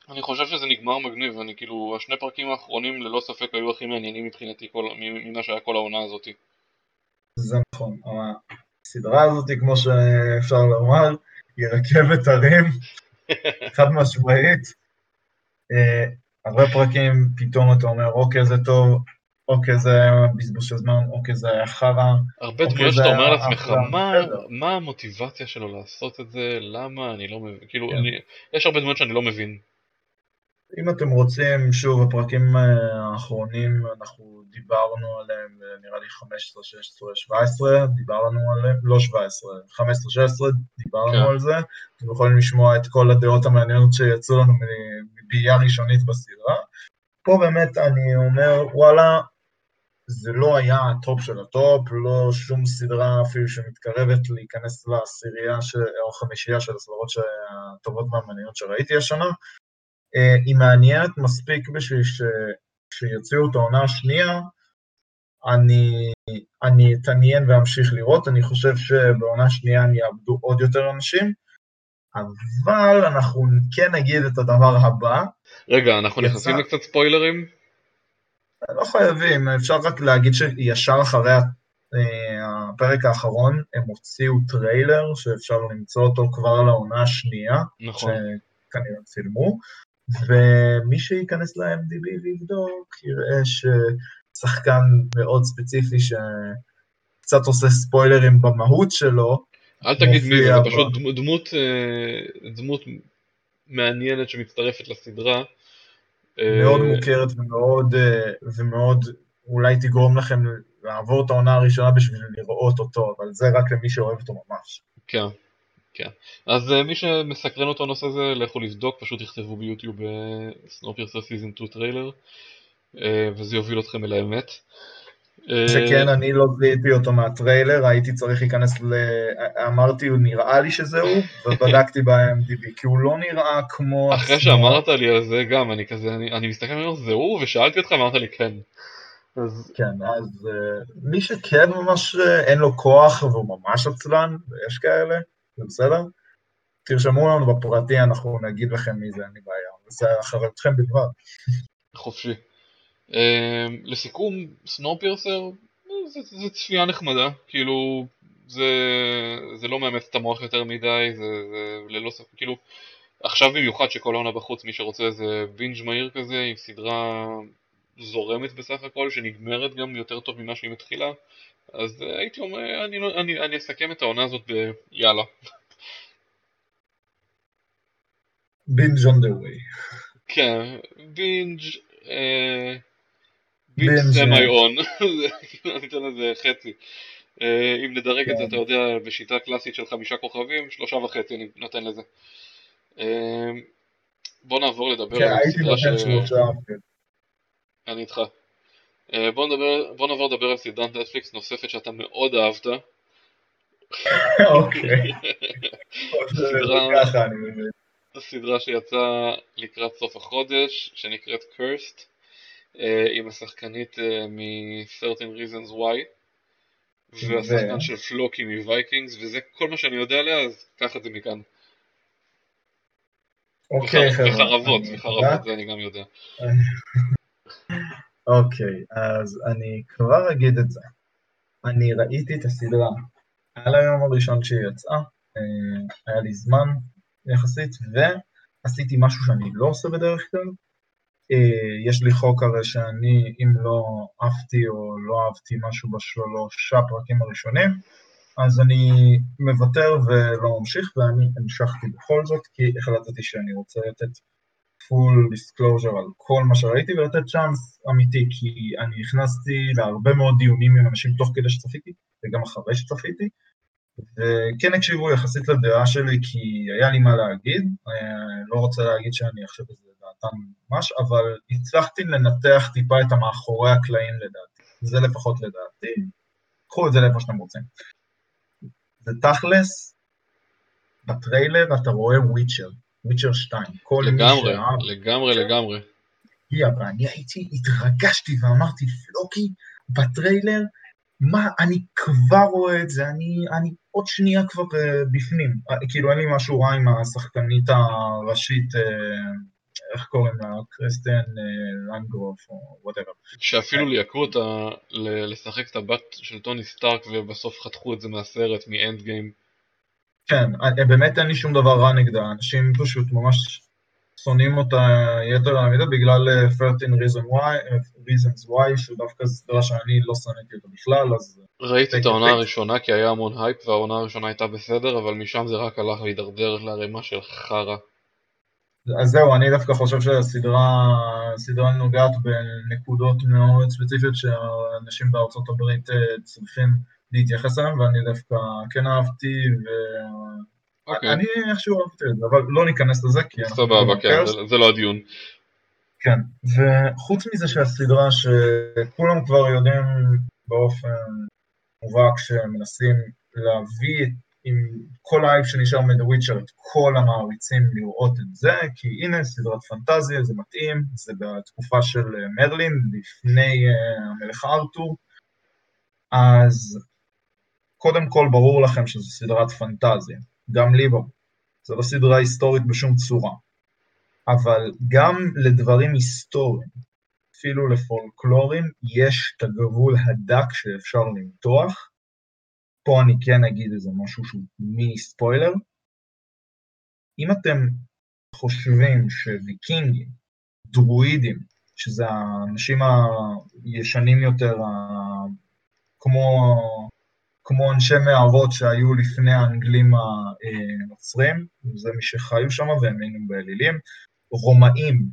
אני חושב שזה נגמר מגניב, אני כאילו, השני פרקים האחרונים ללא ספק היו הכי מעניינים מבחינתי כל, ממה שהיה כל העונה הזאת. זה נכון, הסדרה הזאת, כמו שאפשר לומר, היא רכבת הרים, חד משמעית. אה, הרבה פרקים פתאום אתה אומר, אוקיי זה טוב, אוקיי זה היה בזבוז של זמן, אוקיי זה היה חרא. הרבה אוקיי, דמויות שאתה אומר לעצמך, מה, מה המוטיבציה שלו לעשות את זה, למה אני לא מבין, כאילו, כן. יש הרבה דמויות שאני לא מבין. אם אתם רוצים, שוב, הפרקים אה, האחרונים, אנחנו דיברנו עליהם, אה, נראה לי 15, 16, 17, דיברנו עליהם, לא 17, 15, 16, דיברנו כן. על זה. אתם יכולים לשמוע את כל הדעות המעניינות שיצאו לנו מביאה ראשונית בסדרה. פה באמת אני אומר, וואלה, זה לא היה הטופ של הטופ, לא שום סדרה אפילו שמתקרבת להיכנס לעשירייה ש... או חמישייה של הסדרות הטובות והמעניינות שראיתי השנה, אה, היא מעניינת מספיק בשביל ש... שיוציאו את העונה השנייה, אני, אני אתעניין ואמשיך לראות, אני חושב שבעונה השנייה הם יאבדו עוד יותר אנשים, אבל אנחנו כן נגיד את הדבר הבא. רגע, אנחנו יצא... נכנסים לקצת ספוילרים? לא חייבים, אפשר רק להגיד שישר אחרי אה, הפרק האחרון הם הוציאו טריילר שאפשר למצוא אותו כבר לעונה השנייה, נכון. שכנראה צילמו, ומי שייכנס ל-IMDb ויבדוק יראה ששחקן מאוד ספציפי שקצת עושה ספוילרים במהות שלו, אל תגיד מי זה, זה פשוט דמות, אה, דמות מעניינת שמצטרפת לסדרה. מאוד אה, מוכרת ומאוד, אה, ומאוד אולי תגרום לכם לעבור את העונה הראשונה בשביל לראות אותו, אבל זה רק למי שאוהב אותו ממש. כן, כן. אז מי שמסקרן אותו הנושא הזה, לכו לבדוק, פשוט תכתבו ביוטיוב Snowpiercer season 2 trailer, וזה יוביל אתכם אל האמת. שכן, אני לא זיהיתי אותו מהטריילר, הייתי צריך להיכנס ל... אמרתי, נראה לי שזה הוא, ובדקתי ב-IMDb, כי הוא לא נראה כמו... אחרי שאמרת לי על זה גם, אני כזה, אני, אני מסתכל ואומר, זה הוא? ושאלתי אותך, אמרת לי כן. אז... כן, אז אה, מי שכן ממש אה, אין לו כוח והוא ממש עצלן, ויש כאלה, זה בסדר? תרשמו לנו בפרטי, אנחנו נגיד לכם מי זה, אין לי בעיה, וזה אחריותכם בלבד. חופשי. Uh, לסיכום, סנופרסר זה, זה צפייה נחמדה, כאילו זה, זה לא מאמץ את המוח יותר מדי, זה, זה ללא ספק, כאילו עכשיו במיוחד שכל העונה בחוץ, מי שרוצה איזה בינג' מהיר כזה עם סדרה זורמת בסך הכל, שנגמרת גם יותר טוב ממה שהיא מתחילה, אז uh, הייתי אומר, אני, לא, אני, אני אסכם את העונה הזאת ביאללה. binge on the way. כן, binge אה, binge semi-on, אני אתן לזה חצי. אה, אם נדרג את זה, כן. אתה יודע, בשיטה קלאסית של חמישה כוכבים, שלושה וחצי אני נותן לזה. בוא נעבור לדבר כן, על סדרה ש... אני איתך. בוא, נדבר, בוא נעבור לדבר על סדרת נטפליקס נוספת שאתה מאוד אהבת. אוקיי. סדרה שיצאה לקראת סוף החודש, שנקראת Cursed. אה, עם השחקנית אה, מ-13 Reasons Why והשחקן של פלוקי מווייקינגס וזה כל מה שאני יודע עליה אז קח את זה מכאן. אוקיי. וחרבות, וחרבות זה אני גם יודע. אוקיי, אז אני כבר אגיד את זה. אני ראיתי את הסדרה על היום הראשון שהיא יצאה, אה, היה לי זמן יחסית, ועשיתי משהו שאני לא עושה בדרך כלל, אה, יש לי חוק הרי שאני, אם לא אהבתי או לא אהבתי משהו בשלושה פרקים הראשונים, אז אני מוותר ולא ממשיך, ואני המשכתי בכל זאת, כי החלטתי שאני רוצה לתת full disclosure על כל מה שראיתי, ולתת צ'אנס אמיתי, כי אני נכנסתי להרבה מאוד דיונים עם אנשים תוך כדי שצפיתי, וגם אחרי שצפיתי, וכן הקשיבו יחסית לדעה שלי, כי היה לי מה להגיד, אה, לא רוצה להגיד שאני עכשיו איזה ממש, אבל הצלחתי לנתח טיפה את המאחורי הקלעים לדעתי. זה לפחות לדעתי. קחו את זה לאיפה שאתם רוצים. זה תכלס, בטריילר אתה רואה וויצ'ר, וויצ'ר 2. לגמרי, לגמרי, לגמרי. ואני הייתי, התרגשתי ואמרתי, פלוקי, בטריילר, מה, אני כבר רואה את זה, אני, אני עוד שנייה כבר אה, בפנים. כאילו אין לי משהו רע עם השחקנית הראשית, אה, איך קוראים לה? קריסטן אה, לנגפורד או whatever. שאפילו ליהקו אותה לשחק את הבת של טוני סטארק ובסוף חתכו את זה מהסרט, מ Endgame. כן, באמת אין לי שום דבר רע נגדה, אנשים פשוט ממש שונאים אותה יתר המידה בגלל 13 אה, reason why, reasons why, שהוא דווקא סדרה שאני לא שנאתי אותה בכלל, אז... ראיתי את העונה הראשונה כי היה המון הייפ והעונה הראשונה הייתה בסדר, אבל משם זה רק הלך והידרדר לערימה של חרא. אז זהו, אני דווקא חושב שהסדרה סדרה נוגעת בנקודות מאוד ספציפיות שאנשים בארצות הברית אה, צריכים להתייחס אליהם, ואני דווקא כן אהבתי, ו... אוקיי. אני איכשהו אהבתי את זה, אבל לא ניכנס לזה כי... סבבה, כן, זה לא הדיון. כן, וחוץ מזה שהסדרה שכולם כבר יודעים באופן מובהק שמנסים להביא עם כל האייפ שנשאר מ"דה וויצ'ר", את כל המעריצים לראות את זה, כי הנה, סדרת פנטזיה, זה מתאים, זה בתקופה של מרלין, לפני uh, המלך ארתור, אז קודם כל ברור לכם שזו סדרת פנטזיה, גם לי ברור. זו לא סדרה היסטורית בשום צורה. אבל גם לדברים היסטוריים, אפילו לפולקלורים, יש את הגבול הדק שאפשר למתוח. פה אני כן אגיד איזה משהו שהוא מיני ספוילר. אם אתם חושבים שוויקינגים, דרואידים, שזה האנשים הישנים יותר, כמו כמו אנשי מערות שהיו לפני האנגלים הנוצרים, זה מי שחיו שם והם היינו באלילים, רומאים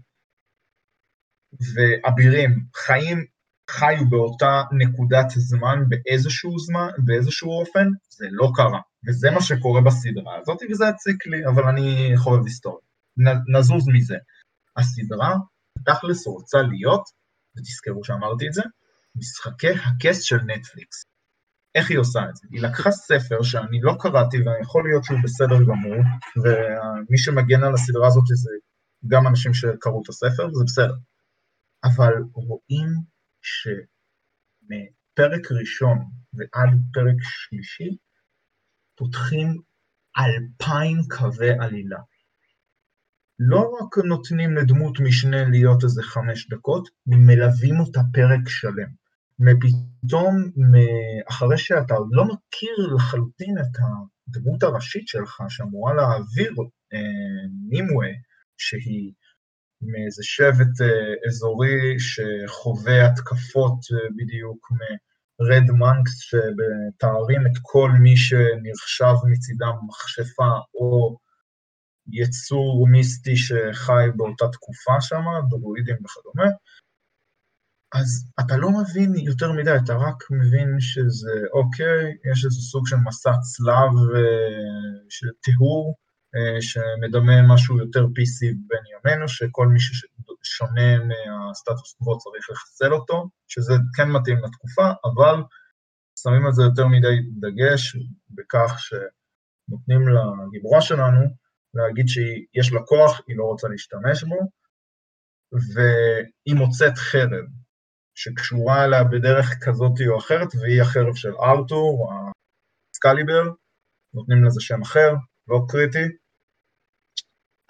ואבירים חיים, חיו באותה נקודת זמן באיזשהו זמן, באיזשהו אופן, זה לא קרה. וזה מה שקורה בסדרה הזאת, וזה הציק לי, אבל אני חובב היסטוריה. נזוז מזה. הסדרה, תכלס רוצה להיות, ותזכרו שאמרתי את זה, משחקי הכס של נטפליקס. איך היא עושה את זה? היא לקחה ספר שאני לא קראתי ויכול להיות שהוא בסדר גמור, ומי שמגן על הסדרה הזאת זה גם אנשים שקראו את הספר, זה בסדר. אבל רואים שמפרק ראשון ועד פרק שלישי פותחים אלפיים קווי עלילה. לא רק נותנים לדמות משנה להיות איזה חמש דקות, מלווים אותה פרק שלם. ופתאום, אחרי שאתה לא מכיר לחלוטין את הדמות הראשית שלך, שאמורה להעביר אה, נימווה, שהיא מאיזה שבט אה, אזורי שחווה התקפות אה, בדיוק מרד מנקס, שמתארים את כל מי שנחשב מצידם מכשפה או יצור מיסטי שחי באותה תקופה שם, דרואידים וכדומה, אז אתה לא מבין יותר מדי, אתה רק מבין שזה אוקיי, יש איזה סוג של מסע צלב אה, של טיהור, שמדמה משהו יותר PC בין ימינו, שכל מי ששונה מהסטטוס קוו צריך לחסל אותו, שזה כן מתאים לתקופה, אבל שמים על זה יותר מדי דגש בכך שנותנים לגיבורה שלנו להגיד שיש לה כוח, היא לא רוצה להשתמש בו, והיא מוצאת חרב. שקשורה אליה בדרך כזאת או אחרת, והיא החרב של ארתור, הסקליבר, נותנים לזה שם אחר, לא קריטי.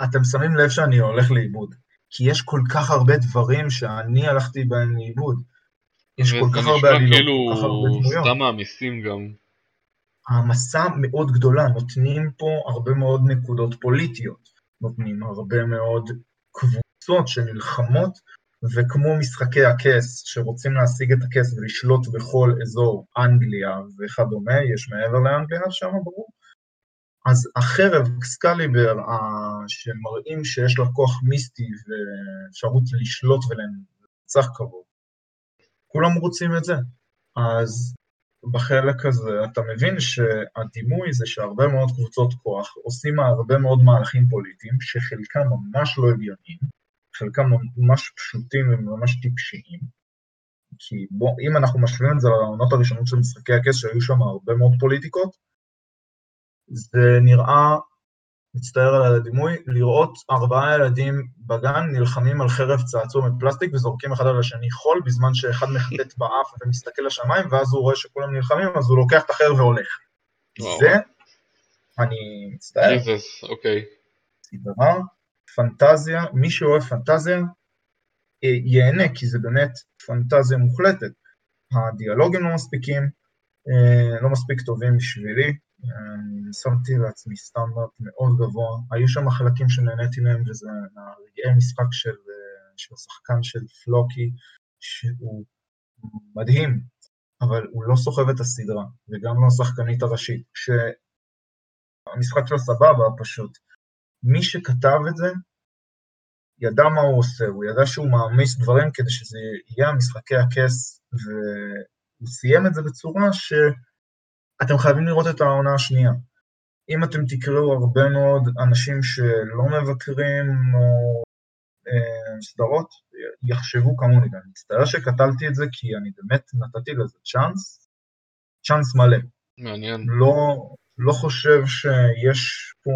אתם שמים לב שאני הולך לאיבוד, כי יש כל כך הרבה דברים שאני הלכתי בהם לאיבוד. יש כל כך הרבה עלילות, כאילו כל כך הרבה דמויות. סתם מעמיסים גם. העמסה מאוד גדולה, נותנים פה הרבה מאוד נקודות פוליטיות, נותנים הרבה מאוד קבוצות שנלחמות וכמו משחקי הכס, שרוצים להשיג את הכס ולשלוט בכל אזור אנגליה וכדומה, יש מעבר לאנגליה שם, ברור. אז החרב, אקסקליבר, שמראים שיש לה כוח מיסטי ואפשרות לשלוט ולנצח כבוד, כולם רוצים את זה. אז בחלק הזה אתה מבין שהדימוי זה שהרבה מאוד קבוצות כוח עושים הרבה מאוד מהלכים פוליטיים, שחלקם ממש לא הגיוניים, חלקם ממש פשוטים וממש טיפשיים. כי בוא, אם אנחנו משווים את זה לעונות הראשונות של משחקי הכס, שהיו שם הרבה מאוד פוליטיקות, זה נראה, מצטער על הדימוי, לראות ארבעה ילדים בגן נלחמים על חרב צעצוע מפלסטיק וזורקים אחד על השני חול, בזמן שאחד מחטט באף ומסתכל לשמיים, ואז הוא רואה שכולם נלחמים, אז הוא לוקח את החרב והולך. וואו. זה, אני מצטער. ג'יזוס, אוקיי. סדרה פנטזיה, מי שאוהב פנטזיה אה, ייהנה, כי זה באמת פנטזיה מוחלטת. הדיאלוגים לא מספיקים, אה, לא מספיק טובים בשבילי, שמתי לעצמי סטנדרט מאוד גבוה, היו שם חלקים שנהניתי מהם, וזה הרגעי משחק של, של השחקן של פלוקי, שהוא מדהים, אבל הוא לא סוחב את הסדרה, וגם לא השחקנית הראשית, שהמשחק שלו סבבה פשוט. מי שכתב את זה, ידע מה הוא עושה, הוא ידע שהוא מעמיס דברים כדי שזה יהיה משחקי הכס, והוא סיים את זה בצורה שאתם חייבים לראות את העונה השנייה. אם אתם תקראו הרבה מאוד אנשים שלא מבקרים או אה, סדרות, יחשבו כמוני, ואני מצטער שקטלתי את זה, כי אני באמת נתתי לזה צ'אנס, צ'אנס מלא. מעניין. לא, לא חושב שיש פה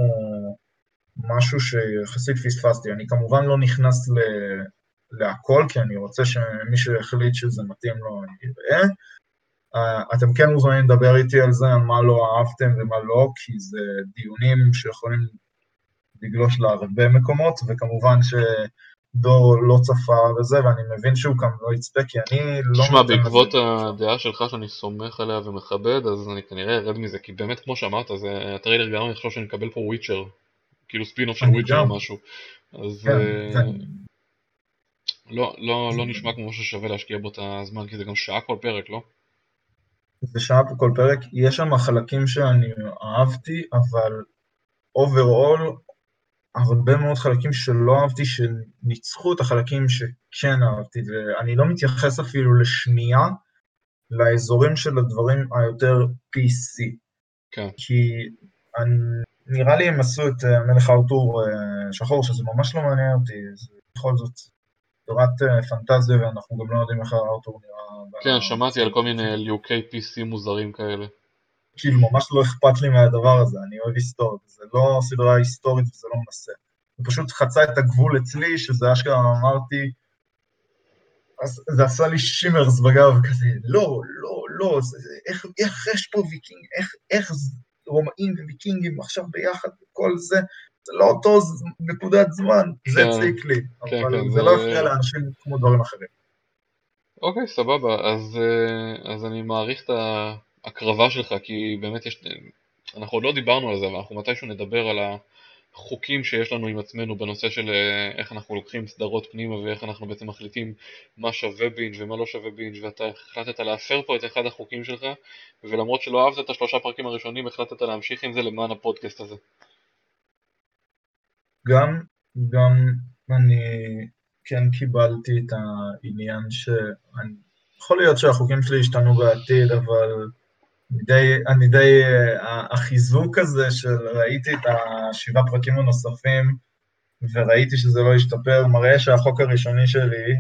משהו שיחסית פספסתי. אני כמובן לא נכנס ל... להכל, כי אני רוצה שמי שהחליט שזה מתאים לו יראה. Uh, אתם כן מוזמנים לדבר איתי על זה, על מה לא אהבתם ומה לא, כי זה דיונים שיכולים לגלוש להרבה מקומות, וכמובן שדור לא צפה וזה, ואני מבין שהוא גם לא יצפה, כי אני לא... תשמע, בעקבות הדעה שלך שאני סומך עליה ומכבד, אז אני כנראה ארד מזה, כי באמת, כמו שאמרת, זה הטריילר גרם לי לחשוב שאני אקבל פה וויצ'ר, כאילו ספינוף של וויצ'ר או משהו. אז... כן, uh, כן. לא, לא, לא נשמע כמו ששווה להשקיע בו את הזמן, כי זה גם שעה כל פרק, לא? זה שעה פה כל פרק, יש שם חלקים שאני אהבתי, אבל overall, הרבה מאוד חלקים שלא אהבתי, שניצחו את החלקים שכן אהבתי, ואני לא מתייחס אפילו לשנייה לאזורים של הדברים היותר PC. כן. כי אני, נראה לי הם עשו את אה, מלך הארתור אה, שחור, שזה ממש לא מעניין אותי, זה בכל זאת סדרת אה, פנטזיה, ואנחנו גם לא יודעים איך הארתור נראה. כן, שמעתי על כל מיני ליהוקי PC מוזרים כאלה. כאילו, ממש לא אכפת לי מהדבר הזה, אני אוהב היסטוריה, זה לא סדרה היסטורית וזה לא מנסה. זה פשוט חצה את הגבול אצלי, שזה אשכרה אמרתי, אז זה עשה לי שימרס בגב, כזה, לא, לא, לא, זה, זה, איך, איך יש פה ויקינג, איך, איך רומאים וויקינגים עכשיו ביחד, כל זה, זה לא אותו נקודת זמן, כן, זה הציק לי, כן, אבל כן, זה, זה לא הפריע לאנשים כמו דברים אחרים. אוקיי, סבבה, אז, אה, אז אני מעריך את ההקרבה שלך, כי באמת יש, אנחנו עוד לא דיברנו על זה, אבל אנחנו מתישהו נדבר על החוקים שיש לנו עם עצמנו בנושא של אה, איך אנחנו לוקחים סדרות פנימה ואיך אנחנו בעצם מחליטים מה שווה בינג' ומה לא שווה בינג' ואתה החלטת להפר פה את אחד החוקים שלך ולמרות שלא אהבת את השלושה פרקים הראשונים החלטת להמשיך עם זה למען הפודקאסט הזה. גם, גם אני כן קיבלתי את העניין ש... יכול להיות שהחוקים שלי ישתנו בעתיד, אבל די, אני די, החיזוק הזה של ראיתי את השבעה פרקים הנוספים, וראיתי שזה לא השתפר, מראה שהחוק הראשוני שלי,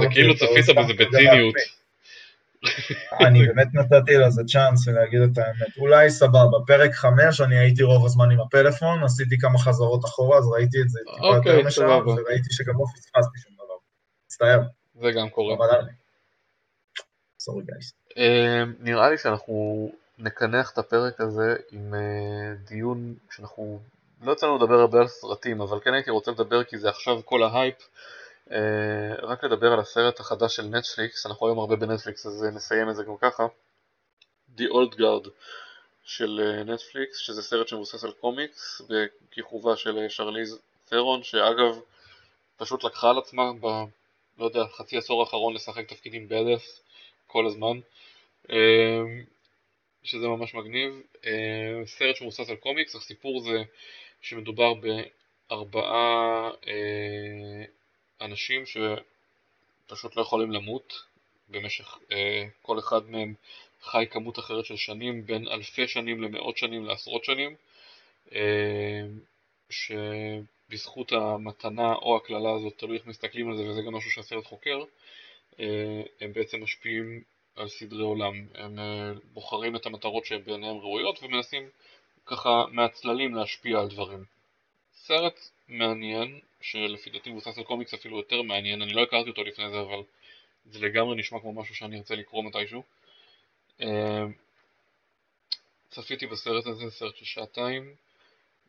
זה כאילו צפית בזה בציניות. אני באמת נתתי לזה צ'אנס ולהגיד את האמת. אולי סבבה, פרק חמש אני הייתי רוב הזמן עם הפלאפון, עשיתי כמה חזרות אחורה, אז ראיתי את זה טיפה יותר אוקיי, משם, וראיתי שגם לא פספסתי שום דבר. מצטער. זה גם קורה. sorry guys. אמ, נראה לי שאנחנו נקנח את הפרק הזה עם אה, דיון שאנחנו לא יצא לנו לדבר הרבה על סרטים, אבל כן הייתי רוצה לדבר כי זה עכשיו כל ההייפ. אה, רק לדבר על הסרט החדש של נטפליקס, אנחנו היום הרבה בנטפליקס אז נסיים את זה גם ככה. The Old Guard של נטפליקס, שזה סרט שמבוסס על קומיקס, בכיכובה של שרליז תרון, שאגב פשוט לקחה על עצמה ב... לא יודע, חצי עשור האחרון לשחק תפקידים בדף כל הזמן. אה, שזה ממש מגניב. אה, סרט שמבוסס על קומיקס, הסיפור זה שמדובר בארבעה אה, אנשים שפשוט לא יכולים למות במשך, אה, כל אחד מהם חי כמות אחרת של שנים, בין אלפי שנים למאות שנים לעשרות שנים, שבזכות המתנה או הקללה הזאת, תלוי איך מסתכלים על זה וזה גם משהו שהסרט חוקר, הם בעצם משפיעים על סדרי עולם. הם אה, בוחרים את המטרות שהן בעיניהם ראויות ומנסים ככה מהצללים להשפיע על דברים. סרט מעניין, שלפי דעתי מבוסס על קומיקס אפילו יותר מעניין, אני לא הכרתי אותו לפני זה אבל זה לגמרי נשמע כמו משהו שאני ארצה לקרוא מתישהו. אה, צפיתי בסרט הזה, סרט של שעתיים,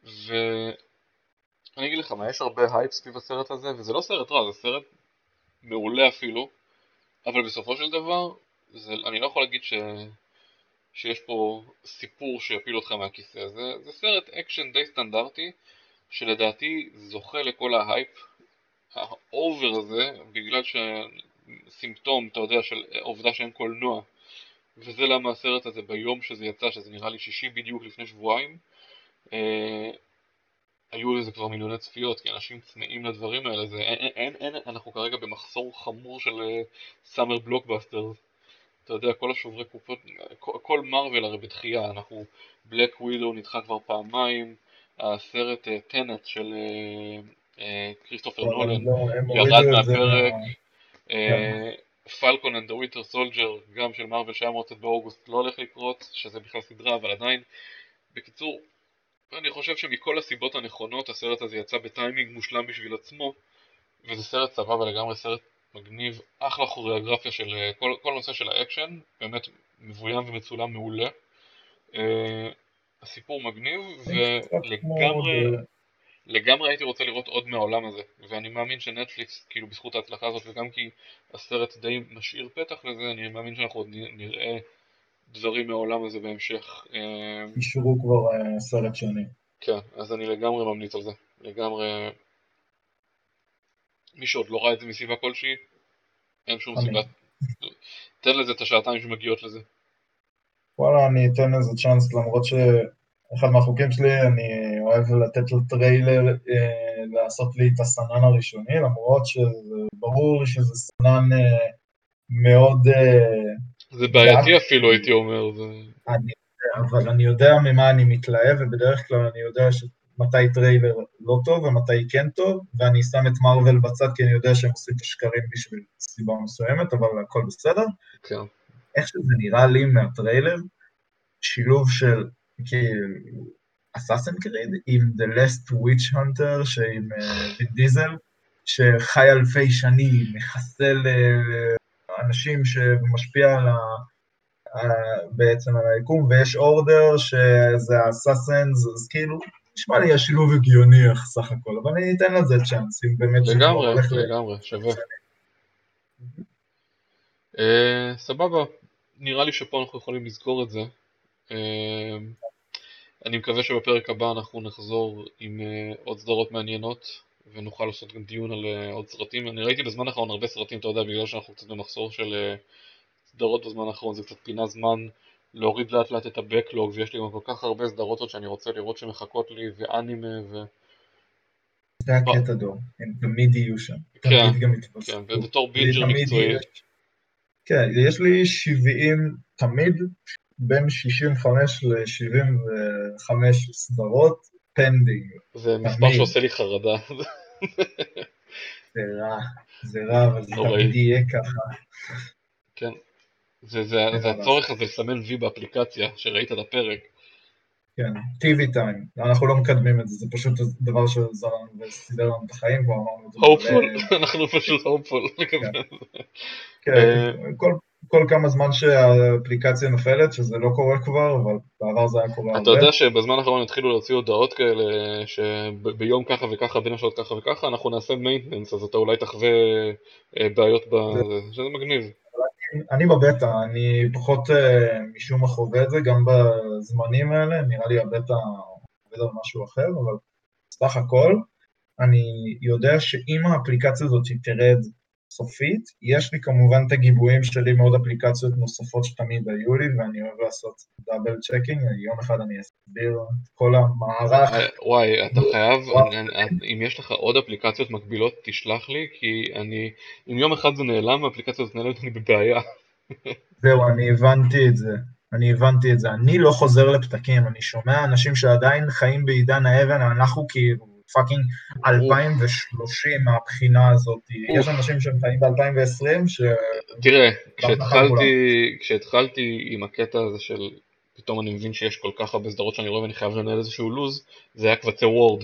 ואני אגיד לך מה, יש הרבה הייפ סביב הסרט הזה, וזה לא סרט רע, זה סרט מעולה אפילו, אבל בסופו של דבר זה, אני לא יכול להגיד ש, שיש פה סיפור שיפיל אותך מהכיסא, הזה, זה סרט אקשן די סטנדרטי, שלדעתי זוכה לכל ההייפ האובר הזה, בגלל שסימפטום, אתה יודע, של עובדה שאין קולנוע, וזה למה הסרט הזה ביום שזה יצא, שזה נראה לי שישי בדיוק לפני שבועיים, אה, היו לזה כבר מיליוני צפיות, כי אנשים צמאים לדברים האלה, זה, אין, אין, אין, אנחנו כרגע במחסור חמור של summer blockbusters, אתה יודע, כל השוברי קופות, כל מרוויל הרי בדחייה, אנחנו, Black Widow נדחה כבר פעמיים, הסרט Tenet אה, של כריסטופר אה, נולן לא, ירד מהפרק, Falcon and Winter Soldier, גם של מרוויל שהיה אמור לצאת באוגוסט, לא הולך לקרות, שזה בכלל סדרה, אבל עדיין, בקיצור, אני חושב שמכל הסיבות הנכונות הסרט הזה יצא בטיימינג מושלם בשביל עצמו, וזה סרט סבבה לגמרי, סרט מגניב, אחלה כוריאוגרפיה של אה, כל, כל נושא של האקשן, באמת מבוים ומצולם מעולה. הסיפור מגניב, ולגמרי לגמרי הייתי רוצה לראות עוד מהעולם הזה, ואני מאמין שנטפליקס, כאילו בזכות ההצלחה הזאת, וגם כי הסרט די משאיר פתח לזה, אני מאמין שאנחנו עוד נראה דברים מהעולם הזה בהמשך. אה, אישרו כבר אה, סרט שני. כן, אז אני לגמרי ממליץ על זה. לגמרי... מי שעוד לא ראה את זה מסיבה כלשהי, אין שום סיבה. תן לזה את השעתיים שמגיעות לזה. וואלה, אני אתן לזה צ'אנס, למרות שאחד מהחוקים שלי, אני אוהב לתת לטריילר אה, לעשות לי את הסנן הראשוני, למרות שברור שזה סנן אה, מאוד... אה, זה בעייתי אפילו, הייתי אומר. זה... אני, אבל אני יודע ממה אני מתלהב, ובדרך כלל אני יודע ש... מתי טריילר לא טוב ומתי כן טוב, ואני שם את מארוול בצד כי אני יודע שהם עושים את השקרים בשביל סיבה מסוימת, אבל הכל בסדר. כן. איך שזה נראה לי מהטריילר, שילוב של כאילו Assassin's Creed עם The Last Witch Hunter שעם דיזל, שחי אלפי שנים, מחסל uh, אנשים ומשפיע על ה... בעצם על היקום, ויש אורדר שזה אסאסנס, אז כאילו, נשמע לי השילוב הגיוני איך סך הכל, אבל אני אתן לזה צ'אנס, אם באמת... לגמרי, לגמרי, שווה. אה, סבבה, נראה לי שפה אנחנו יכולים לסגור את זה. אה, אני מקווה שבפרק הבא אנחנו נחזור עם עוד סדרות מעניינות ונוכל לעשות גם דיון על עוד סרטים. אני ראיתי בזמן האחרון הרבה סרטים, אתה יודע, בגלל שאנחנו קצת במחסור של סדרות בזמן האחרון, זה קצת פינה זמן להוריד לאט לאט את הבקלוג, ויש לי גם כל כך הרבה סדרות עוד שאני רוצה לראות שמחכות לי, ואנימה ו... זה הקטע דור, הם תמיד יהיו שם. כן, כן, ובתור בינג'ר מקצועי. כן, יש לי 70 תמיד, בין 65 ל-75 סדרות, pending. זה מספר שעושה לי חרדה. זה רע, זה רע, אבל זה תמיד יהיה ככה. כן, זה הצורך הזה לסמן וי באפליקציה, שראית את הפרק. כן, TV Time, אנחנו לא מקדמים את זה, זה פשוט דבר שעזר לנו וסידר לנו את החיים, כבר אמרנו את זה. hopeful, אנחנו פשוט hopeful. כן, כן אה, כל כמה זמן שהאפליקציה נופלת, שזה לא קורה כבר, אבל בעבר זה היה קורה הרבה. אתה יודע שבזמן האחרון התחילו להוציא הודעות כאלה, שביום ככה וככה, בין השעות ככה וככה, אנחנו נעשה מיינטננס, אז אתה אולי תחווה אה, בעיות בזה, שזה מגניב. אני בבטא, אני פחות uh, משום מה חווה את זה, גם בזמנים האלה, נראה לי הבטא עובד על משהו אחר, אבל סך הכל, אני יודע שאם האפליקציה הזאת תרד סופית, יש לי כמובן את הגיבויים שלי מעוד אפליקציות נוספות שתמיד היו לי, ואני אוהב לעשות double checking, יום אחד אני אסביר את כל המערך. אה, וואי, אתה חייב, אם יש לך עוד אפליקציות מקבילות, תשלח לי, כי אני, אם יום אחד זה נעלם, האפליקציה הזאת נעלמת, אני בבעיה. זהו, אני הבנתי את זה. אני הבנתי את זה. אני לא חוזר לפתקים, אני שומע אנשים שעדיין חיים בעידן האבן, אנחנו כאילו fucking 2030 מהבחינה הזאת. יש אנשים שהם חיים ב-2020 ש... תראה, כשהתחלתי, כשהתחלתי עם הקטע הזה של פתאום אני מבין שיש כל כך הרבה סדרות שאני רואה ואני חייב לנהל איזשהו לוז, זה היה קבצי וורד.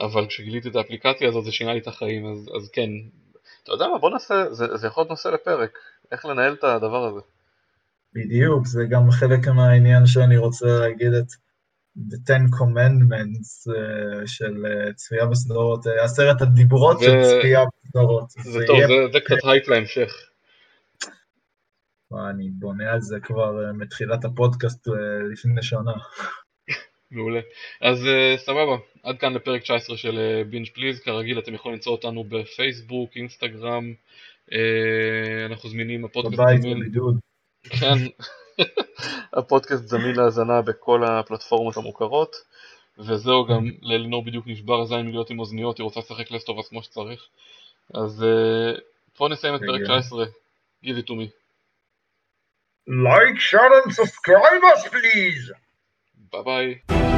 אבל כשגיליתי את האפליקציה הזאת זה שינה לי את החיים, אז, אז כן. אתה יודע מה, בוא נעשה, זה, זה יכול להיות נושא לפרק, איך לנהל את הדבר הזה. בדיוק, זה גם חלק מהעניין שאני רוצה להגיד את The Ten Commandments אה, של אה, צפייה בסדרות, אה, עשרת הדיברות ו... של צפייה בסדרות. זה, זה טוב, יהיה... זה, זה קצת הייפ להמשך. אני בונה על זה כבר אה, מתחילת הפודקאסט אה, לפני שנה. מעולה. אז אה, סבבה, עד כאן לפרק 19 של Binge Please, כרגיל אתם יכולים למצוא אותנו בפייסבוק, אינסטגרם, אה, אנחנו זמינים, הפודקאסט בבית בבידוד. כן. הפודקאסט זמין להאזנה בכל הפלטפורמות המוכרות וזהו גם לאלינור בדיוק נשבר הזין מלהיות עם אוזניות, היא רוצה לשחק לסטובס כמו שצריך אז בואו נסיים את פרק 19, give it to me. Like, share and subscribe us please! ביי ביי.